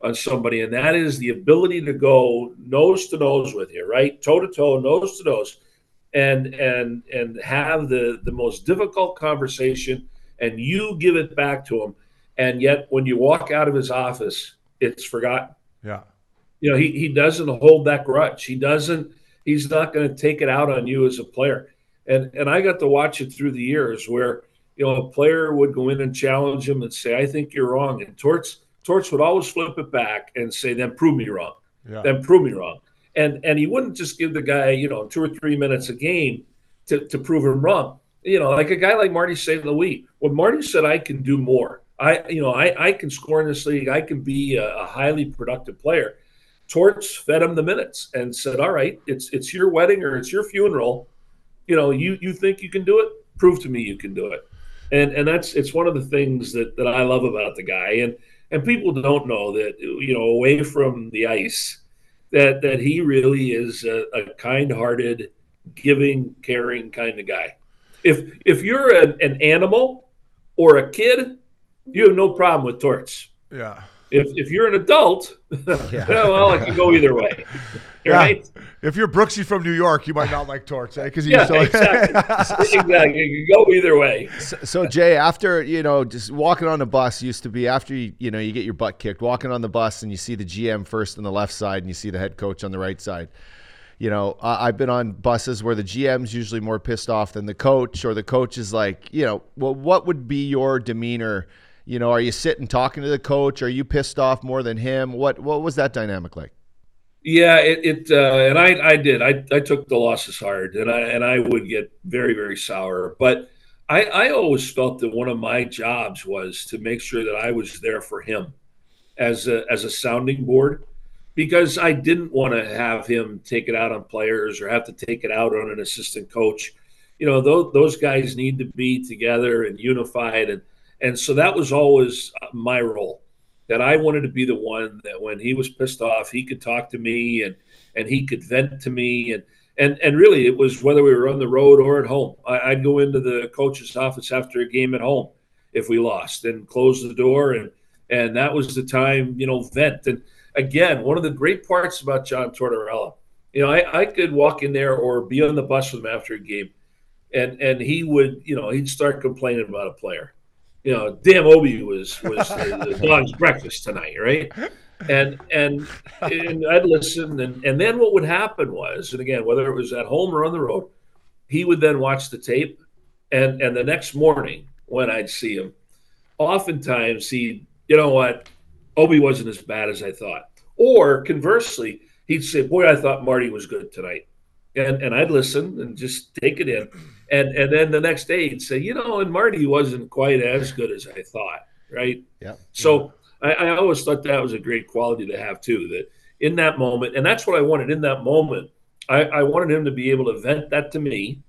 on somebody, and that is the ability to go nose to nose with you, right, toe to toe, nose to nose, and and and have the the most difficult conversation, and you give it back to him and yet when you walk out of his office, it's forgotten. Yeah. You know, he, he doesn't hold that grudge. He doesn't, he's not going to take it out on you as a player. And and I got to watch it through the years where, you know, a player would go in and challenge him and say, I think you're wrong. And Torts Torts would always flip it back and say, then prove me wrong. Yeah. Then prove me wrong. And and he wouldn't just give the guy, you know, two or three minutes a game to, to prove him wrong. You know, like a guy like Marty St. Louis. When Marty said I can do more, I, you know, I, I can score in this league. I can be a, a highly productive player. Torts fed him the minutes and said, "All right, it's it's your wedding or it's your funeral. You know, you you think you can do it? Prove to me you can do it." And and that's it's one of the things that that I love about the guy. And and people don't know that you know away from the ice, that that he really is a, a kind-hearted, giving, caring kind of guy. If if you're an, an animal or a kid, you have no problem with Torts. Yeah. If if you're an adult, yeah. well, it can go either way. Right? Yeah. If you're Brooksy from New York, you might not like Torts, eh? Because yeah, so exactly. exactly. You can go either way. So, so, Jay, after you know, just walking on the bus used to be after you you know you get your butt kicked, walking on the bus and you see the GM first on the left side and you see the head coach on the right side. You know, I've been on buses where the GM's usually more pissed off than the coach, or the coach is like, you know, well, what would be your demeanor? You know, are you sitting talking to the coach? Are you pissed off more than him? What what was that dynamic like? Yeah, it, it uh, and I I did. I, I took the losses hard, and I and I would get very very sour. But I I always felt that one of my jobs was to make sure that I was there for him as a as a sounding board because I didn't want to have him take it out on players or have to take it out on an assistant coach. You know, those those guys need to be together and unified and and so that was always uh, my role that I wanted to be the one that when he was pissed off, he could talk to me and and he could vent to me. And and and really it was whether we were on the road or at home. I, would go into the coach's office after a game at home if we lost and close the door. And and that was the time you know vent. And again one of the great parts about John Tortorella, you know I, I could walk in there or be on the bus with him after a game and and he would you know he'd start complaining about a player you know, damn Obi was was the, the dog's breakfast tonight, right? And and and I'd listen, and and then what would happen was, and again, whether it was at home or on the road, he would then watch the tape, and and the next morning when I'd see him, oftentimes he, you know what, Obi wasn't as bad as I thought, or conversely, he'd say, boy, I thought Marty was good tonight, and and I'd listen and just take it in and and then the next day he'd say, you know, and Marty wasn't quite as good as I thought, right? Yeah. So I, I always thought that was a great quality to have too. That in that moment, and that's what I wanted in that moment. I, I wanted him to be able to vent that to me,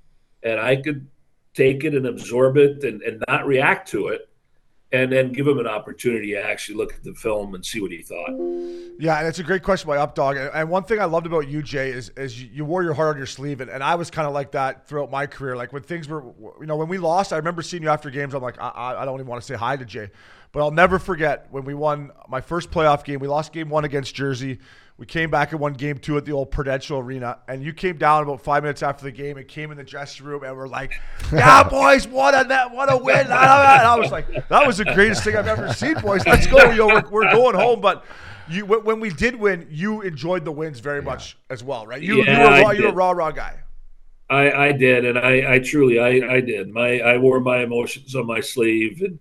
and I could take it and absorb it and, and not react to it and then give him an opportunity to actually look at the film and see what he thought. Yeah, and it's a great question by Updog. And one thing I loved about you, Jay, is, is you wore your heart on your sleeve. And, and I was kind of like that throughout my career. Like when things were, you know, when we lost, I remember seeing you after games. I'm like, I, I don't even want to say hi to Jay. But I'll never forget when we won my first playoff game. We lost game one against Jersey. We came back and won game two at the old Prudential Arena, and you came down about five minutes after the game and came in the dressing room and we're like, "Yeah, boys, what a net, what a win!" And I was like, "That was the greatest thing I've ever seen, boys. Let's go. Know, we're, we're going home." But you, when we did win, you enjoyed the wins very yeah. much as well, right? You, yeah, you were raw, you were a raw, raw guy. I, I did, and I, I truly, I, I did. My, I wore my emotions on my sleeve, and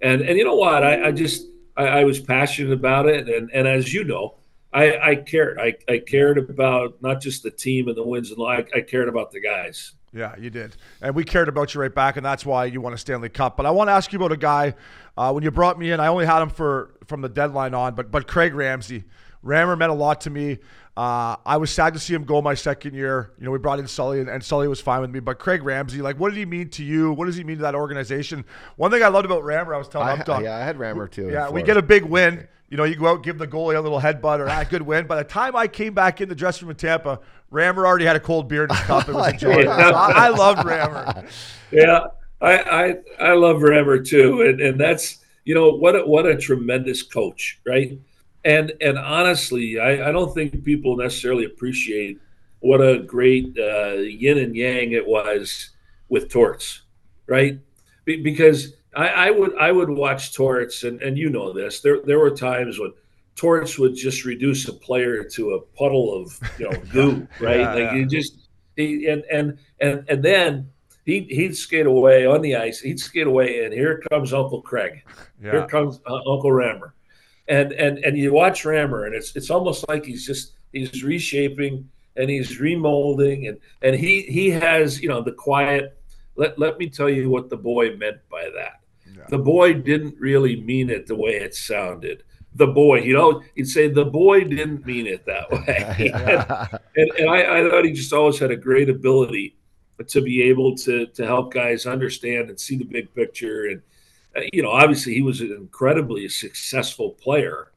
and and you know what? I, I just, I, I was passionate about it, and and as you know I, I cared. I, I cared about not just the team and the wins and like I cared about the guys. Yeah, you did, and we cared about you right back, and that's why you won a Stanley Cup. But I want to ask you about a guy. Uh, when you brought me in, I only had him for from the deadline on, but but Craig Ramsay, Rammer meant a lot to me. Uh, I was sad to see him go my second year. You know, we brought in Sully, and, and, Sully was fine with me. But Craig Ramsay, like, what did he mean to you? What does he mean to that organization? One thing I loved about Rammer, I was telling I, Yeah, I had Rammer too. Yeah, we get a big win. You know, you go out, give the goalie a little headbutt or a ah, good win. By the time I came back in the dressing room in Tampa, Rammer already had a cold beer in his cup and was enjoying it. So I, I love Rammer. Yeah, I, I I love Rammer too, and and that's you know what a, what a tremendous coach, right? And and honestly, I, I don't think people necessarily appreciate what a great uh, yin and yang it was with Torts, right? Be, because I, I, would I would watch Torts, and, and you know this. There there were times when Torts would just reduce a player to a puddle of you know goo, right? yeah, like yeah. you just he and and and and then he he'd skate away on the ice. He'd skate away, and here comes Uncle Craig. Yeah. Here comes uh, Uncle Rammer, and and and you watch Rammer, and it's it's almost like he's just he's reshaping and he's remolding, and and he he has you know the quiet. Let let me tell you what the boy meant by that the boy didn't really mean it the way it sounded. The boy, you know, he'd say the boy didn't mean it that way. and, and, I, I, thought he just always had a great ability to be able to to help guys understand and see the big picture. And you know, obviously, he was an incredibly successful player.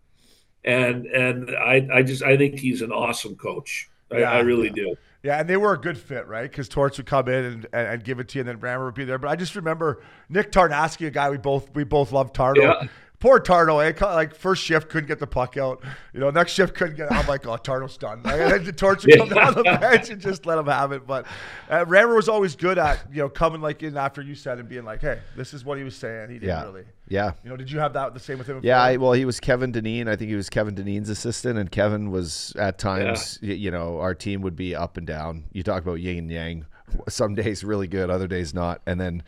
and and I I just I think he's an awesome coach. I, Yeah. I really do. Yeah, and they were a good fit, right? Because Torts would come in and, and, and give it to you, and then Rammer would be there. But I just remember Nick Tarnasky, a guy we both we both love, Tardo. Yeah. Poor Tardo, eh? Ca- Like first shift couldn't get the puck out. You know, next shift couldn't get. I'm like, oh, Tardo's done. Like, and then the Torts would come down the bench and just let him have it. But uh, Rammer was always good at you know coming like in after you said and being like, hey, this is what he was saying. He didn't Yeah. really. Yeah. You know, did you have that the same with him? Yeah, I, well, he was Kevin Dineen. I think he was Kevin Dineen's assistant, and Kevin was at times, y you know, our team would be up and down. You talk about yin and yang. Some days really good, other days not, and then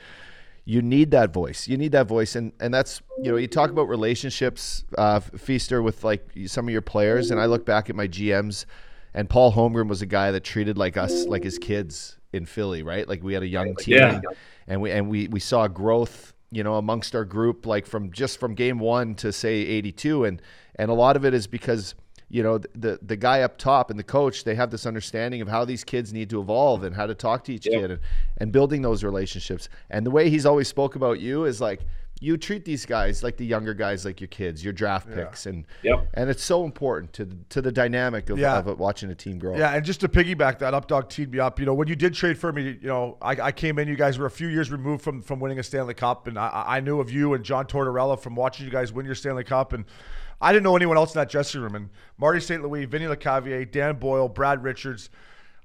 you need that voice. You need that voice, and and that's you know, you talk about relationships, uh, Feaster, with like some of your players, and I look back at my GMs, and Paul Holmgren was a guy that treated like us like his kids in Philly, right? Like we had a young team, Yeah. and we and we we saw growth you know amongst our group like from just from game 1 to say 82 and and a lot of it is because you know the the guy up top and the coach they have this understanding of how these kids need to evolve and how to talk to each kid and, and building those relationships and the way he's always spoke about you is like you treat these guys like the younger guys like your kids your draft picks and Yep. and it's so important to the, to the dynamic of, Yeah. of watching a team grow Yeah, and just to piggyback that, up Updog teed me up. You know, when you did trade for me, you know, I, I came in. You guys were a few years removed from from winning a Stanley Cup, and I, I knew of you and John Tortorella from watching you guys win your Stanley Cup, and I didn't know anyone else in that dressing room. And Marty St. Louis, Vinny Lecavalier, Dan Boyle, Brad Richards.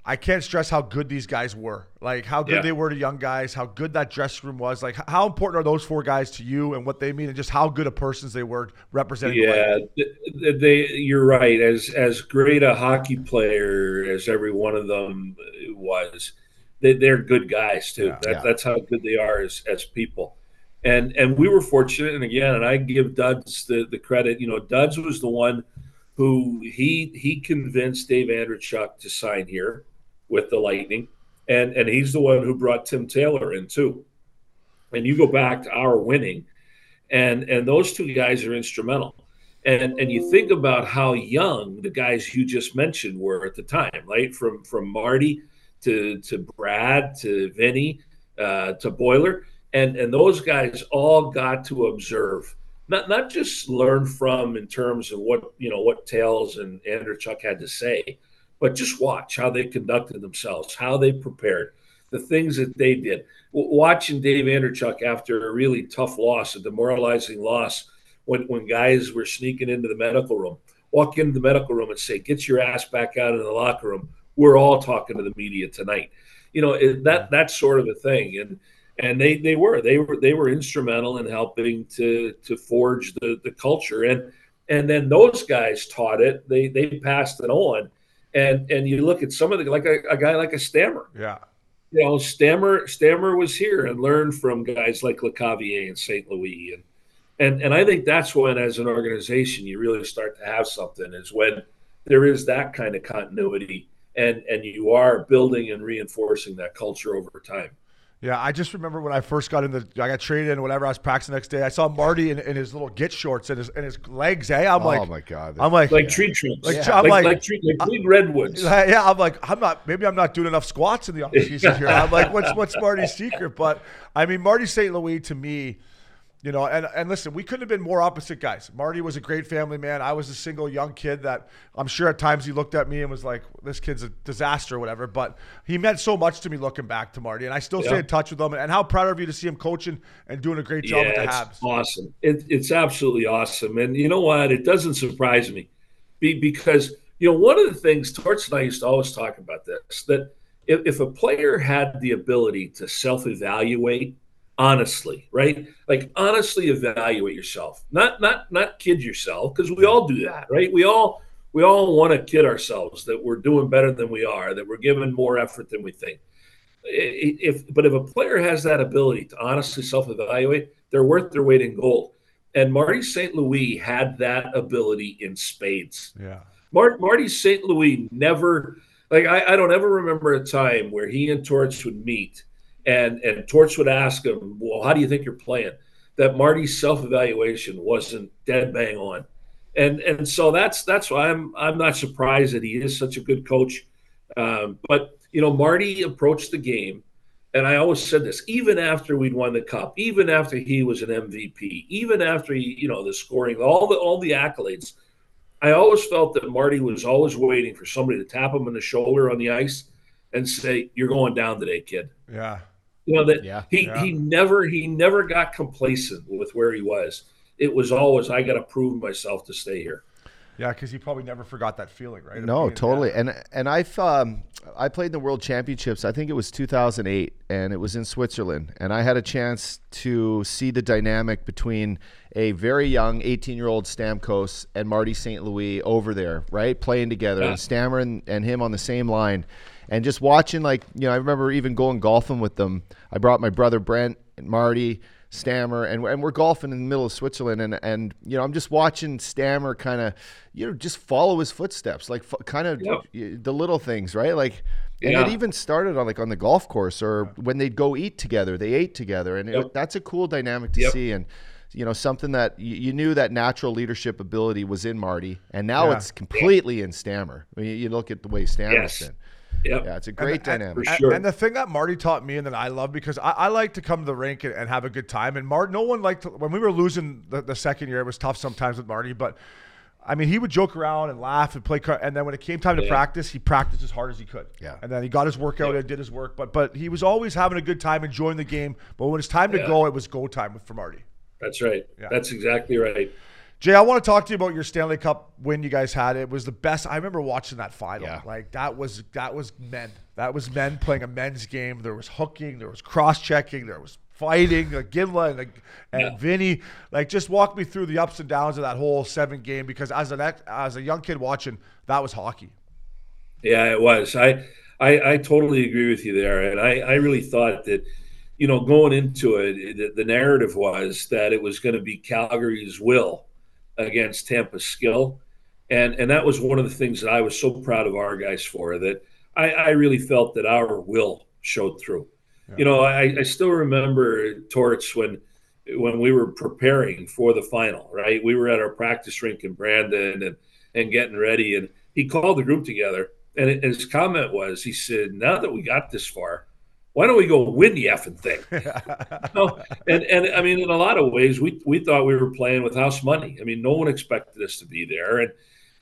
I can't stress how good these guys were. Like how good Yeah. they were to young guys, how good that dressing room was. Like how important are those four guys to you and what they mean, and just how good of persons they were representing. Yeah, Lightning. th- th- they. You're right. As as great a hockey player as every one of them was, they, they're good guys too. Yeah. that, Yeah. That's how good they are as as people. And and we were fortunate. And again, and I give Duds the the credit. You know, Duds was the one who he he convinced Dave Andreychuk to sign here with the Lightning, and and he's the one who brought Tim Taylor in too. And you go back to our winning, and and those two guys are instrumental. And and you think about how young the guys you just mentioned were at the time, right? From from Marty to to Brad to Vinny uh, to Boiler, and and those guys all got to observe, not not just learn from in terms of what you know what Tails and Andreychuk had to say, but just watch how they conducted themselves, how they prepared, the things that they did. Watching Dave Andreychuk after a really tough loss, a demoralizing loss, when when guys were sneaking into the medical room, walk into the medical room and say, "Get your ass back out in the locker room. We're all talking to the media tonight." You know it, that that sort of a thing, and and they they were they were they were instrumental in helping to to forge the the culture, and and then those guys taught it. They they passed it on, and and you look at some of the like a, a guy like a Stammer yeah. you know, Stammer Stammer was here and learned from guys like Lecavalier and St. Louis, and and and I think that's when, as an organization, you really start to have something. Is when there is that kind of continuity, and and you are building and reinforcing that culture over time. Yeah, I just remember when I first got in the, I got traded in, whatever. I was practicing the next day. I saw Marty in, in his little git shorts and his and his legs. Hey, I'm oh like, oh my god I'm like, Like tree trunks, Like, like, I'm like- like, tree, like big redwoods. yeah, I'm like, I'm not. Maybe I'm not doing enough squats in the off season here. I'm like, what's what's Marty's secret? But I mean, Marty St. Louis to me, you know, and and listen, we couldn't have been more opposite guys. Marty was a great family man. I was a single young kid that I'm sure at times he looked at me and was like, this kid's a disaster or whatever. But he meant so much to me looking back to Marty, and I still stay in touch with him. And how proud of you to see him coaching and doing a great job yeah, with the it's Habs. awesome. It, it's absolutely awesome. And you know what? It doesn't surprise me Be, because, you know, one of the things, Torts and I used to always talk about this, that if, if a player had the ability to self evaluate honestly, right? Like honestly evaluate yourself, not, not, not kid yourself, because we all do that, right? We all, we all want to kid ourselves that we're doing better than we are, that we're giving more effort than we think if but if a player has that ability to honestly self-evaluate, they're worth their weight in gold. And Marty St. Louis had that ability in spades. Yeah. Mar- Marty St. Louis never like I, I don't ever remember a time where he and Torts would meet and and Torts would ask him, Well, how do you think you're playing? That Marty's self-evaluation wasn't dead bang on. And and so that's that's why I'm I'm not surprised that he is such a good coach. Um, but you know, Marty approached the game, and I always said this: even after we'd won the cup, even after he was an MVP, even after he, you know, the scoring, all the all the accolades, I always felt that Marty was always waiting for somebody to tap him on the shoulder on the ice and say, "You're going down today, kid." Yeah. You know that Yeah. he Yeah. he never he never got complacent with where he was. It was always I got to prove myself to stay here. Yeah, because he probably never forgot that feeling, right? No, totally. yeah. And and I've um, I played in the World Championships. I think it was 2008, and it was in Switzerland. And I had a chance to see the dynamic between a very young 18 year old Stamkos and Marty St. Louis over there, right, playing together, Yeah. and Stammer and, and him on the same line, and just watching like you know I remember even going golfing with them. I brought my brother Brent and Marty. Stammer and, and we're golfing in the middle of Switzerland and and you know I'm just watching Stammer kind of you know just follow his footsteps like f- kind of Yep. the little things right like and Yeah. it even started on like on the golf course or when they'd go eat together they ate together and it, that's a cool dynamic to Yep. see and you know something that you, you knew that natural leadership ability was in Marty and now Yeah. it's completely in Stammer I mean, you look at the way Stammer's Yes. been Yep. yeah it's a great and, dynamic For and- sure. And the thing that Marty taught me and that I love because I, I like to come to the rink and, and have a good time. And Marty, no one liked to, when we were losing the, the second year. It was tough sometimes with Marty, but I mean, he would joke around and laugh and play. car- And then when it came time to Yeah. practice, he practiced as hard as he could. Yeah. And then he got his workout and did his work. But but he was always having a good time, enjoying the game. But when it's time to Yeah. go, it was go time with for Marty. That's right. Yeah. That's exactly right. Jay, I want to talk to you about your Stanley Cup win you guys had. It was the best. I remember watching that final. Yeah. Like that was that was men. That was men playing a men's game. There was hooking, there was cross checking, there was fighting. Like Iginla and, and Yeah. Vinny. Like just walk me through the ups and downs of that whole seven game because as an as a young kid watching, that was hockey. Yeah, it was. I, I, I totally agree with you there, and I, I really thought that, you know, going into it, the, the narrative was that it was going to be Calgary's will against Tampa's skill, and and that was one of the things that I was so proud of our guys for. That I, I really felt that our will showed through. You know, I, I still remember Torts when when we were preparing for the final. Right, we were at our practice rink in Brandon and and getting ready, and he called the group together and his comment was, he said, "Now that we got this far, why don't we go win the effing thing?" No, and and I mean, in a lot of ways, we we thought we were playing with house money. I mean, no one expected us to be there, and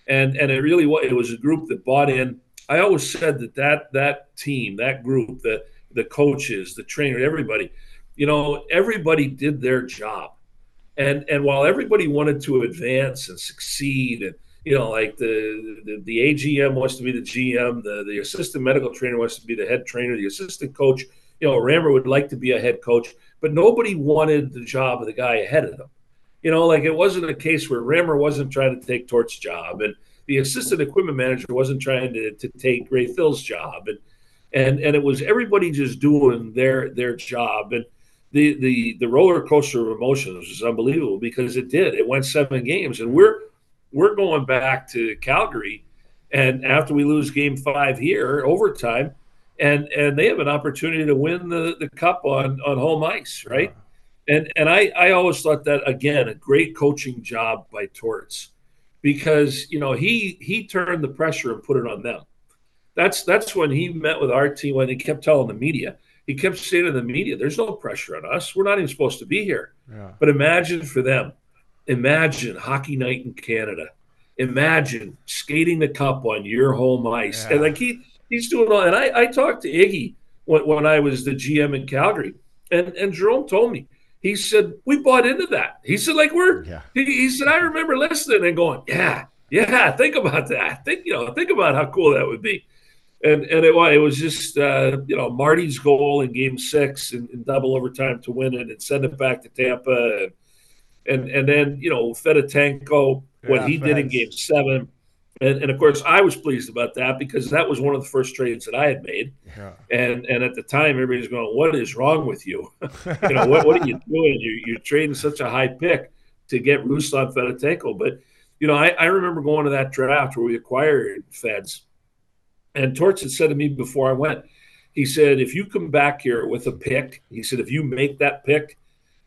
and and it really was. It was a group that bought in. I always said that that that team, that group, the the coaches, the trainer, everybody, you know, everybody did their job, and and while everybody wanted to advance and succeed and you know, like the, the the AGM wants to be the GM, the the assistant medical trainer wants to be the head trainer, the assistant coach. You know, Rammer would like to be a head coach, but nobody wanted the job of the guy ahead of them. You know, like it wasn't a case where Rammer wasn't trying to take Tort's job, and the assistant equipment manager wasn't trying to, to take Ray Thill's job, and and and it was everybody just doing their their job, and the the the roller coaster of emotions was unbelievable because it did. It went seven games, and we're we're going back to Calgary, and after we lose Game Five here, overtime, and and they have an opportunity to win the, the cup on on home ice, right? And and I I always thought that again a great coaching job by Torts, because you know he he turned the pressure and put it on them. That's that's when he met with our team when he kept telling the media. He kept saying to the media, "There's no pressure on us. We're not even supposed to be here." Yeah. But imagine for them, imagine hockey night in Canada. Imagine skating the cup on your home ice. Yeah. And like he he's doing all and I, I talked to Iggy when, when I was the GM in Calgary. And and Jarome told me, he said, We bought into that. He said, like we're Yeah. he, he said, I remember listening and going, Yeah, yeah, think about that. Think, you know, think about how cool that would be. And and it, it was just uh, you know Marty's goal in Game Six in, in double overtime to win it and send it back to Tampa, and and, and then you know Fedotenko what Yeah, he did in Game Seven, and and of course I was pleased about that because that was one of the first trades that I had made, Yeah. and and at the time everybody's going, what is wrong with you? you know what what are you doing? You you're trading such a high pick to get Ruslan Fedotenko, but you know I, I remember going to that draft where we acquired Feds. And Torts had said to me before I went, he said, if you come back here with a pick, he said, if you make that pick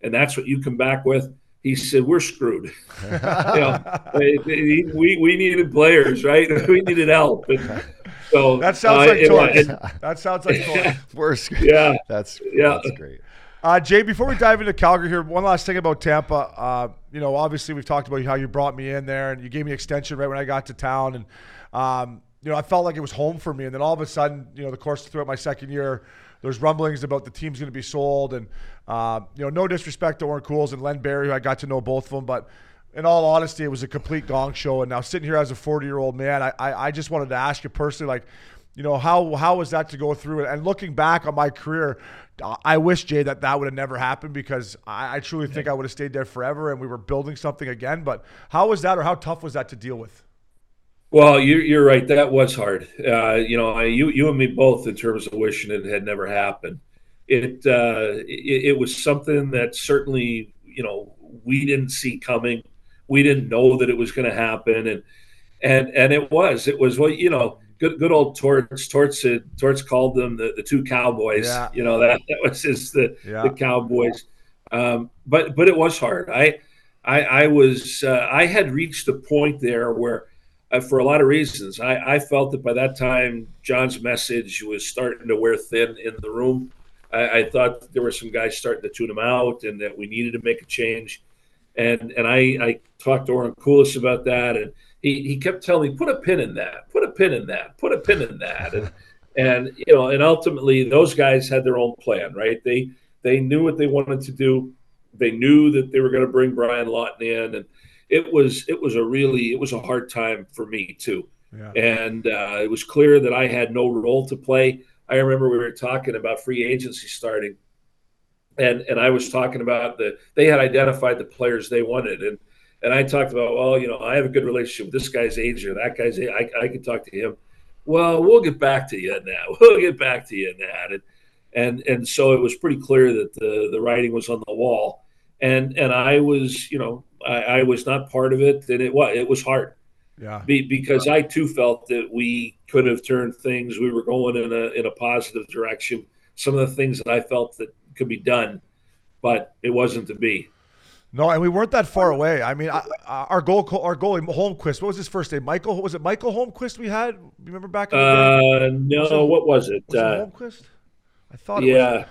and that's what you come back with, he said, we're screwed. you know, we, we, needed players, right? We needed help. And so That sounds uh, like Torts. That sounds like Torts. Worst. yeah, That's Yeah. That's great. Uh, Jay, before we dive into Calgary here, one last thing about Tampa. Uh, you know, obviously we've talked about how you brought me in there and you gave me extension right when I got to town, and um, you know I felt like it was home for me. And then all of a sudden, you know, the course throughout my second year, there's rumblings about the team's going to be sold, and uh, you know, no disrespect to Oren Koules and Len Barrie, who I got to know both of them, but in all honesty, it was a complete gong show. And now sitting here as a 40 year old man, I, I, I just wanted to ask you personally, like, you know, how how was that to go through? And looking back on my career, I wish Jay that that would have never happened because I, I truly think I would have stayed there forever and we were building something again. But how was that, or how tough was that to deal with? Well, you're, you're right. That was hard. Uh, you know, I, you you and me both in terms of wishing it had never happened. It, uh, it it was something that certainly you know we didn't see coming. We didn't know that it was going to happen, and and and it was. It was what you know good good old Torts. Torts said, Torts called them the, the two cowboys. Yeah. You know that that was just the yeah. the cowboys. Um, but but it was hard. I I, I was uh, I had reached a point there where. Uh, for a lot of reasons, I, I, felt that by that time John's message was starting to wear thin in the room. I, I thought there were some guys starting to tune him out, and that we needed to make a change. And and I, I talked to Oren Koules about that, and he, he kept telling me, put a pin in that, put a pin in that, put a pin in that. And, and, you know, and ultimately those guys had their own plan, right? They, they knew what they wanted to do. They knew that they were going to bring Brian Lawton in. And it was, it was a really, it was a hard time for me too. Yeah. And uh, it was clear that I had no role to play. I remember we were talking about free agency starting and, and I was talking about the, they had identified the players they wanted. And, and I talked about, well, you know, I have a good relationship with this guy's agent, that guy's age. I, I can talk to him. Well, we'll get back to you on that. We'll get back to you on that. And, and, and so it was pretty clear that the, the writing was on the wall. And, and I was, you know, I, I was not part of it. And it was, it was hard. Yeah. Be, because I too felt that we could have turned things. We were going in a, in a positive direction. Some of the things that I felt that could be done, but it wasn't to be. No, and we weren't that far away. I mean, I, our goal, our goalie Holmqvist. What was his first name? Michael. Was it Michael Holmqvist? We had. Remember back? In the uh, no. Was it, what was it? Was uh, it Holmqvist. I thought. Yeah. Was,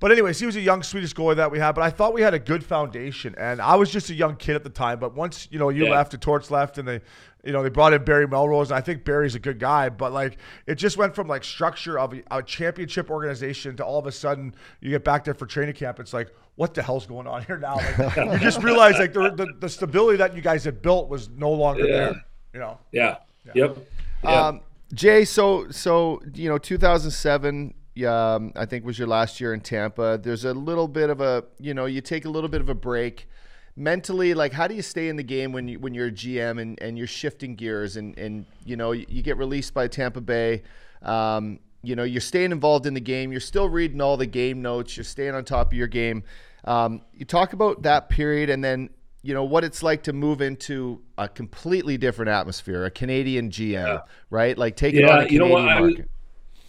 but anyways, he was a young Swedish goalie that we had. But I thought we had a good foundation, and I was just a young kid at the time. But once you know you yeah. left, the Torts left, and they, you know, they brought in Barry Melrose, and I think Barry's a good guy. But like, it just went from like structure of a, a championship organization to all of a sudden you get back there for training camp. It's like, what the hell's going on here now? Like, you just realize like the, the, the stability that you guys had built was no longer yeah. there. You know. Yeah. yeah. Yep. Yeah. Um, Jay, so so you know, 2007. Um, I think was your last year in Tampa. There's a little bit of a, you know, you take a little bit of a break mentally like how do you stay in the game when you when you're a GM and, and you're shifting gears and and you know you, get released by Tampa Bay um, you know you're staying involved in the game you're still reading all the game notes you're staying on top of your game um, you talk about that period and then you know what it's like to move into a completely different atmosphere, a Canadian GM, yeah. right? Like taking yeah, on a Canadian you know what? market. I,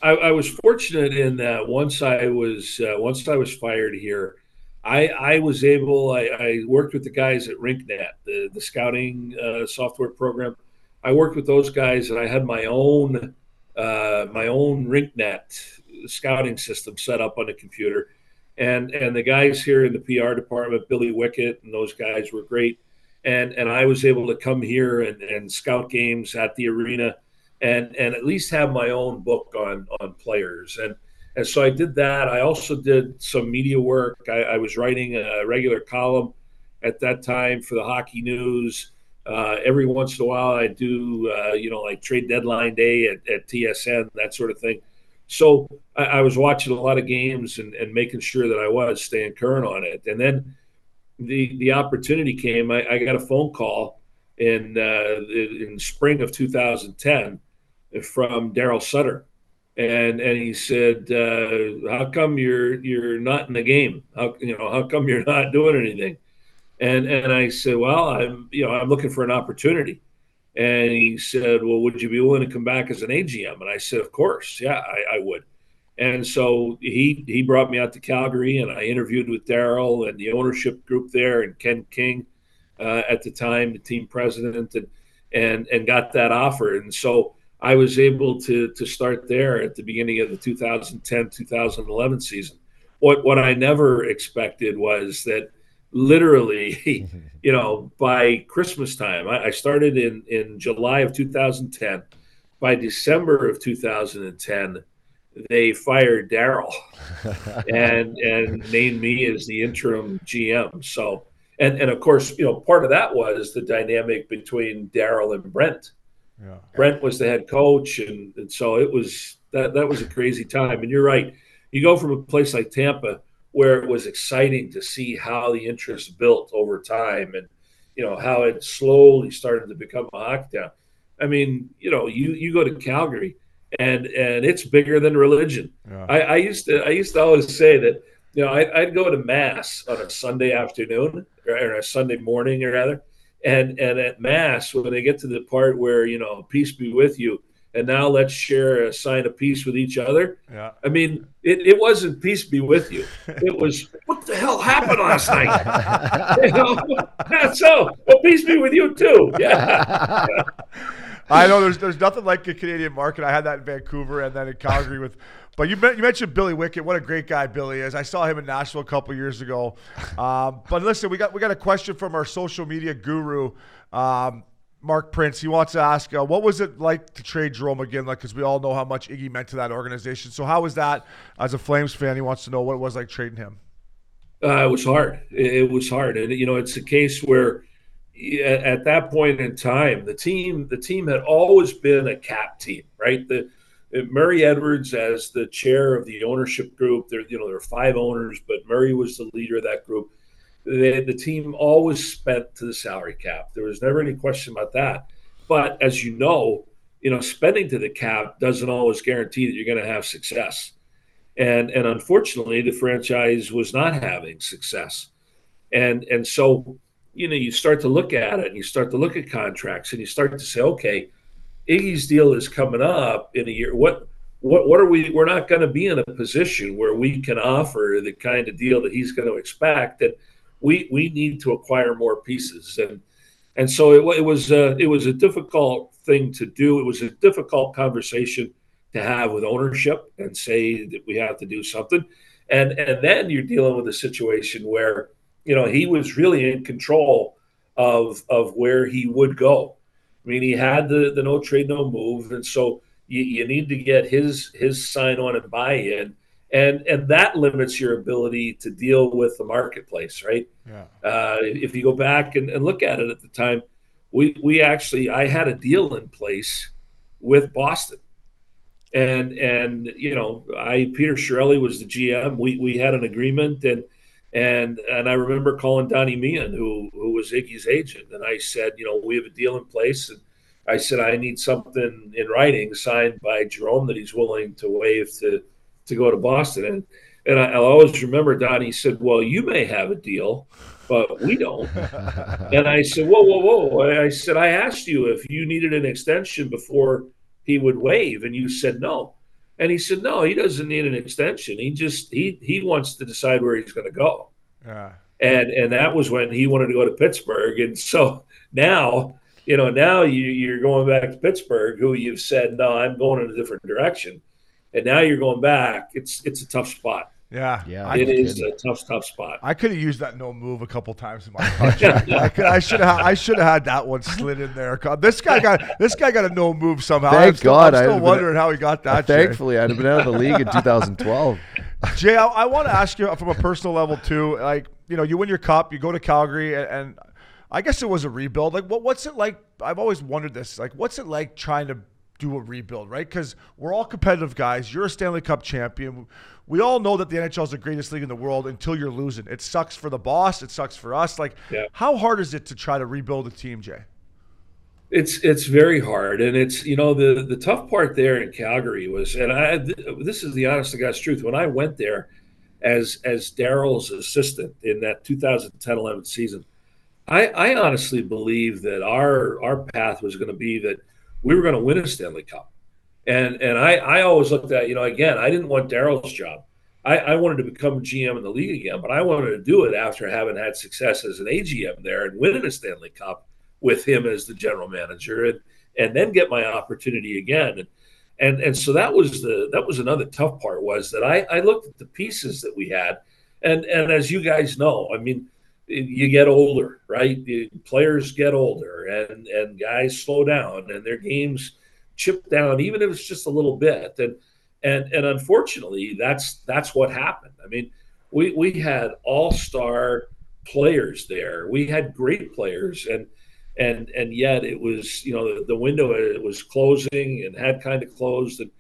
I, was fortunate in that once I was uh, once I was fired here, I, I was able. I, I, worked with the guys at RinkNet, the the scouting uh, software program. I worked with those guys, and I had my own uh, my own RinkNet scouting system set up on the computer and and the guys here in the PR department, Billy Wickett and those guys were great. And and I was able to come here and, and scout games at the arena and and at least have my own book on on players. And and so I did that. I also did some media work. I, I was writing a regular column at that time for the Hockey News. Uh, every once in a while, I do, uh, you know, like trade deadline day at, at TSN, that sort of thing. So I, I, was watching a lot of games and, and making sure that I was staying current on it. And then the the opportunity came. I, I got a phone call in uh, in spring of 2010 from Darryl Sutter, and and he said, uh, "How come you're you're not in the game? How you know how come you're not doing anything?" And and I said, "Well, I'm you know I'm looking for an opportunity." And he said, Well, would you be willing to come back as an AGM? And I said, Of course. Yeah, I, I would. And so he he brought me out to Calgary, and I interviewed with Darryl and the ownership group there, and Ken King uh, at the time, the team president, and and and got that offer. And so I was able to to start there at the beginning of the 2010 2011 season. what what I never expected was that literally, you know, by Christmas time, I, I started in in July of 2010. By December of 2010, they fired Darryl and and named me as the interim GM. So and and of course, you know, part of that was the dynamic between Darryl and Brent. Yeah. Brent was the head coach, and, and so it was that that was a crazy time. And you're right, you go from a place like Tampa where it was exciting to see how the interest built over time, and you know how it slowly started to become a hockey town. I mean, you know, you you go to Calgary, and and it's bigger than religion. Yeah. I, I, used to I used to always say that you know I, would go to mass on a Sunday afternoon or, or a Sunday morning or rather, and and at mass when they get to the part where you know peace be with you and now let's share a sign of peace with each other. Yeah. I mean, it, it wasn't peace be with you. It was what the hell happened last night? you know? so, well, peace be with you too. Yeah. I know there's there's nothing like a Canadian market. I had that in Vancouver and then in Calgary with. But you, you mentioned Billy Wickett. What a great guy Billy is. I saw him in Nashville a couple years ago. Um, but listen, we got we got a question from our social media guru. Um, Mark Prince, he wants to ask, uh, what was it like to trade Jarome Iginla? Like, because we all know how much Iggy meant to that organization. So, how was that as a Flames fan? He wants to know what it was like trading him. Uh, it was hard. It, was hard, and you know, it's a case where at that point in time, the team the team had always been a cap team, right? The Uh, Murray Edwards as the chair of the ownership group. There, you know, there are five owners, but Murray was the leader of that group they, the team always spent to the salary cap. There was never any question about that. But as you know, you know, spending to the cap doesn't always guarantee that you're going to have success. And and unfortunately, the franchise was not having success. And and so, you know, you start to look at it and you start to look at contracts and you start to say, okay, Iggy's deal is coming up in a year. What what what are we we're not going to be in a position where we can offer the kind of deal that he's going to expect and we we need to acquire more pieces. And and so it, it was a, it was a difficult thing to do. It was a difficult conversation to have with ownership and say that we have to do something. And and then you're dealing with a situation where you know he was really in control of of where he would go i mean he had the the no trade no move and so you, you need to get his his sign on and buy in and and that limits your ability to deal with the marketplace, right? Yeah. Uh, if you go back and, and look at it at the time, we we actually I had a deal in place with Boston, and and you know I Peter Chiarelli was the GM. We we had an agreement and. And and I remember calling Donnie Meehan, who who was Iggy's agent, and I said, you know, we have a deal in place, and I said I need something in writing signed by Jarome that he's willing to waive to to go to Boston. And and I, will always remember Donnie said, "Well, you may have a deal, but we don't." and I said, "Whoa, whoa, whoa!" I said, "I asked you if you needed an extension before he would waive, and you said no." And he said, "No, he doesn't need an extension. He just he he wants to decide where he's going to go." Yeah. And and that was when he wanted to go to Pittsburgh, and so now you know now you, you're going back to Pittsburgh, who you've said, "No, I'm going in a different direction." and now you're going back. It's it's a tough spot. Yeah, yeah, it is a tough, tough spot. I could have used that no move a couple times in my contract. I, could, I should have, I should have had that one slid in there. This guy got, this guy got a no move somehow. Thank I'm still, God, I'm still wondering how he got that. thankfully, I'd have been out of the league in 2012. Jay, I, I want to ask you from a personal level too. Like, you know, you win your cup, you go to Calgary, and, and I guess it was a rebuild. Like, what, what's it like? I've always wondered this. Like, what's it like trying to do a rebuild, right? Because we're all competitive guys. You're a Stanley Cup champion. We all know that the NHL is the greatest league in the world until you're losing. It sucks for the boss. It sucks for us. Like, yeah. how hard is it to try to rebuild a team, Jay? It's it's very hard, and it's you know the the tough part there in Calgary was, and I this is the honest to God's truth. When I went there as as Darryl's assistant in that 2010-11 season, I, I honestly believe that our our path was going to be that we were going to win a Stanley Cup. And and I, I always looked at, you know, again, I didn't want Darryl's job. I, I wanted to become GM in the league again, but I wanted to do it after having had success as an AGM there and winning a Stanley Cup with him as the general manager and and then get my opportunity again. And and and so that was the that was another tough part was that I I looked at the pieces that we had, and and as you guys know, I mean, you get older, right? The players get older, and and guys slow down, and their games chip down, even if it's just a little bit, and and and unfortunately, that's that's what happened. I mean, we we had all star players there. We had great players, and and and yet it was you know the, window it was closing and had kind of closed. And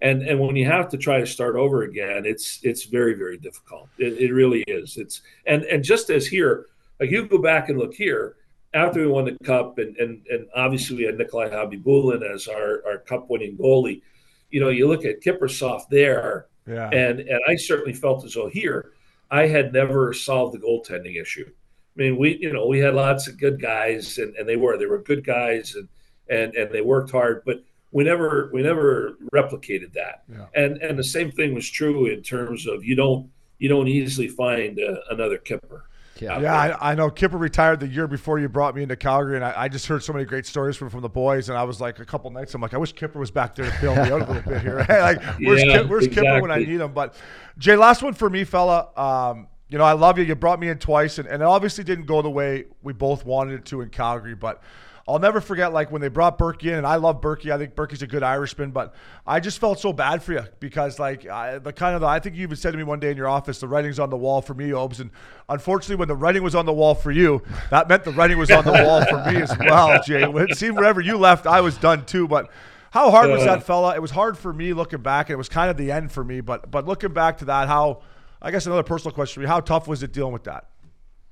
and and when you have to try to start over again it's it's very very difficult. It, it really is. It's and and just as here like you go back and look here after we won the cup and and, and obviously we had Nikolai Khabibulin as our our cup winning goalie you know you look at Kiprusoff there yeah. and and I certainly felt as though here I had never solved the goaltending issue I mean, we you know we had lots of good guys, and, and they were they were good guys, and and and they worked hard, but we never we never replicated that. Yeah. And and the same thing was true in terms of you don't you don't easily find uh, another Kipper. Yeah, yeah I, I, know Kipper retired the year before you brought me into Calgary, and I, I, just heard so many great stories from, from the boys. And I was like, a couple nights, I'm like, I wish Kipper was back there to bail me out a little bit here. like, where's, yeah, Kip, where's exactly. Kipper when I need him? But Jay, last one for me, fella. Um, you know, I love you. You brought me in twice, and, and it obviously didn't go the way we both wanted it to in Calgary. But I'll never forget, like, when they brought Burkie in, and I love Burkie. I think Burkie's a good Irishman, but I just felt so bad for you because, like, I, the kind of, the, I think you even said to me one day in your office, the writing's on the wall for me, Obes. And unfortunately, when the writing was on the wall for you, that meant the writing was on the wall for me as well, Jay. It seemed wherever you left, I was done too. But how hard was that, fella? It was hard for me looking back, and it was kind of the end for me. But, but looking back to that, how, I guess another personal question for you: How tough was it dealing with that?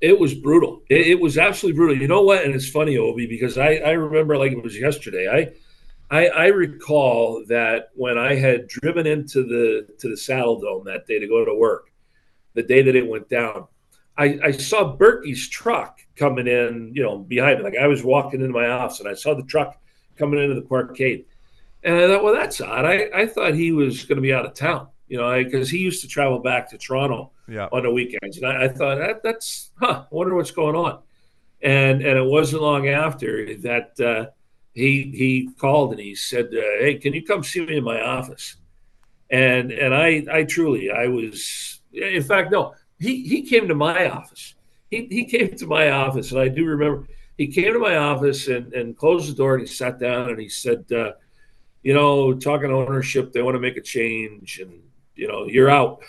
It was brutal. It, it, was absolutely brutal. You know what? And it's funny, Obi, because I, I remember like it was yesterday. I, I, I recall that when I had driven into the to the Saddledome that day to go to work, the day that it went down, I, I saw Burkie's truck coming in, you know, behind me. Like I was walking into my office and I saw the truck coming into the parkade. And I thought, well, that's odd. I, I thought he was going to be out of town you know, because he used to travel back to Toronto yeah. on the weekends, and I, I thought that, that's, huh, I wonder what's going on, and and it wasn't long after that uh, he he called and he said, uh, "Hey, can you come see me in my office?" And and I I truly I was, in fact, no, he he came to my office. He he came to my office, and I do remember he came to my office and and closed the door and he sat down and he said. Uh, you know, talking ownership, they want to make a change, and you know, you're out.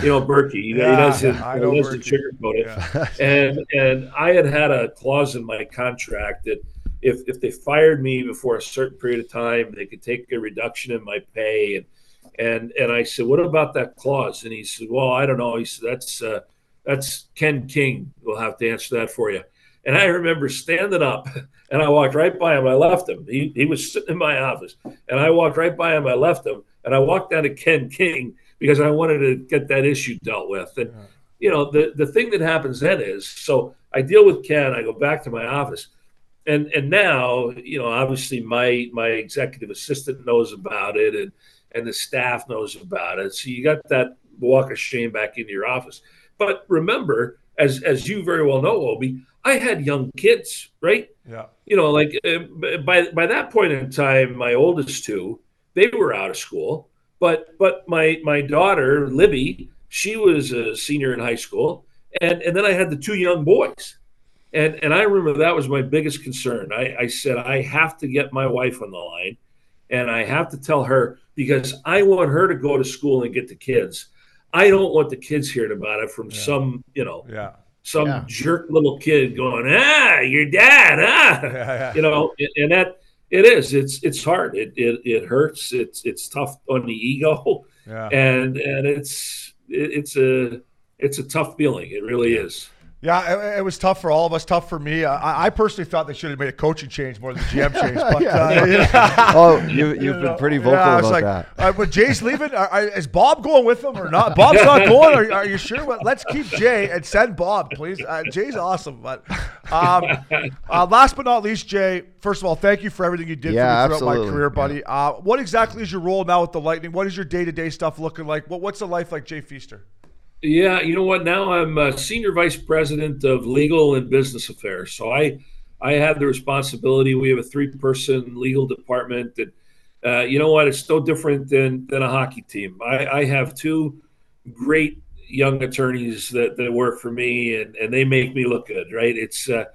You know, Burkie, you know, yeah, he doesn't, he doesn't sugarcoat it. Yeah. and and I had had a clause in my contract that if if they fired me before a certain period of time, they could take a reduction in my pay. And and and I said, what about that clause? And he said, well, I don't know. He said, that's uh, that's Ken King. will have to answer that for you. And I remember standing up and I walked right by him. I left him. He, he was sitting in my office. And I walked right by him. I left him. And I walked down to Ken King because I wanted to get that issue dealt with. And, yeah. you know, the, the thing that happens then is so I deal with Ken, I go back to my office. And and now, you know, obviously my my executive assistant knows about it and and the staff knows about it. So you got that walk of shame back into your office. But remember, as as you very well know, Obi, I had young kids, right? Yeah. You know, like uh, by by that point in time, my oldest two, they were out of school. But but my my daughter Libby, she was a senior in high school, and and then I had the two young boys, and and I remember that was my biggest concern. I, I said I have to get my wife on the line, and I have to tell her because I want her to go to school and get the kids. I don't want the kids hearing about it from yeah. some you know yeah some yeah. jerk little kid going, ah, your dad, ah, yeah, yeah. you know, and that it is. It's it's hard. It it, it hurts. It's it's tough on the ego, yeah. and and it's it, it's a it's a tough feeling. It really is. Yeah, it, it, was tough for all of us. Tough for me. I, I, personally thought they should have made a coaching change more than a GM change. But yeah. Uh, yeah. oh, you, you've you been pretty vocal yeah, about like, that. Uh, but Jay's leaving. Are, are, is Bob going with them or not? Bob's not going. Are, are you sure? Well, let's keep Jay and send Bob, please. Uh, Jay's awesome. But um, uh, last but not least, Jay. First of all, thank you for everything you did yeah, for me throughout absolutely. my career, buddy. Uh, what exactly is your role now with the Lightning? What is your day to day stuff looking like? What, what's the life like, Jay Feaster? Yeah, you know what? Now I'm a senior vice president of legal and business affairs. So I I have the responsibility. We have a three person legal department that uh, you know what? It's no different than than a hockey team. I, I have two great young attorneys that, that work for me, and, and they make me look good. Right? It's uh,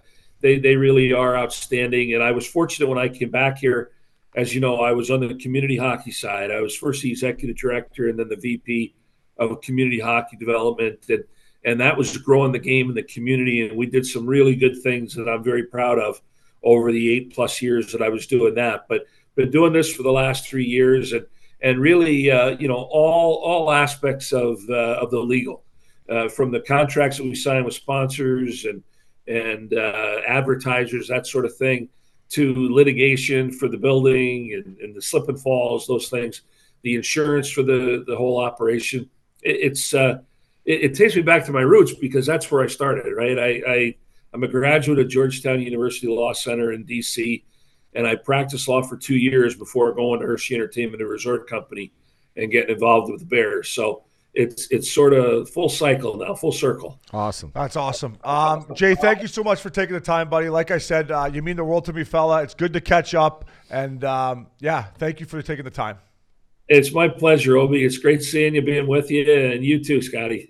they they really are outstanding. And I was fortunate when I came back here. As you know, I was on the community hockey side. I was first the executive director and then the VP of community hockey development, and and that was growing the game in the community. And we did some really good things that I'm very proud of over the eight plus years that I was doing that. But been doing this for the last three years, and and really, uh, you know, all all aspects of uh, of the legal, uh, from the contracts that we sign with sponsors and and uh, advertisers, that sort of thing, to litigation for the building and, and, the slip and falls, those things, the insurance for the the whole operation. It, it's uh, it, it, takes me back to my roots because that's where I started. Right, I, I I'm a graduate of Georgetown University Law Center in D.C and I practiced law for two years before going to Hershey Entertainment and Resort Company and getting involved with the Bears. So it's it's sort of full cycle now, full circle. Awesome. That's awesome. Um, Jay, thank you so much for taking the time, buddy. Like I said, uh, you mean the world to me, fella. It's good to catch up, and um, yeah, thank you for taking the time. It's my pleasure, Obi. It's great seeing you, being with you, and you too, Scotty.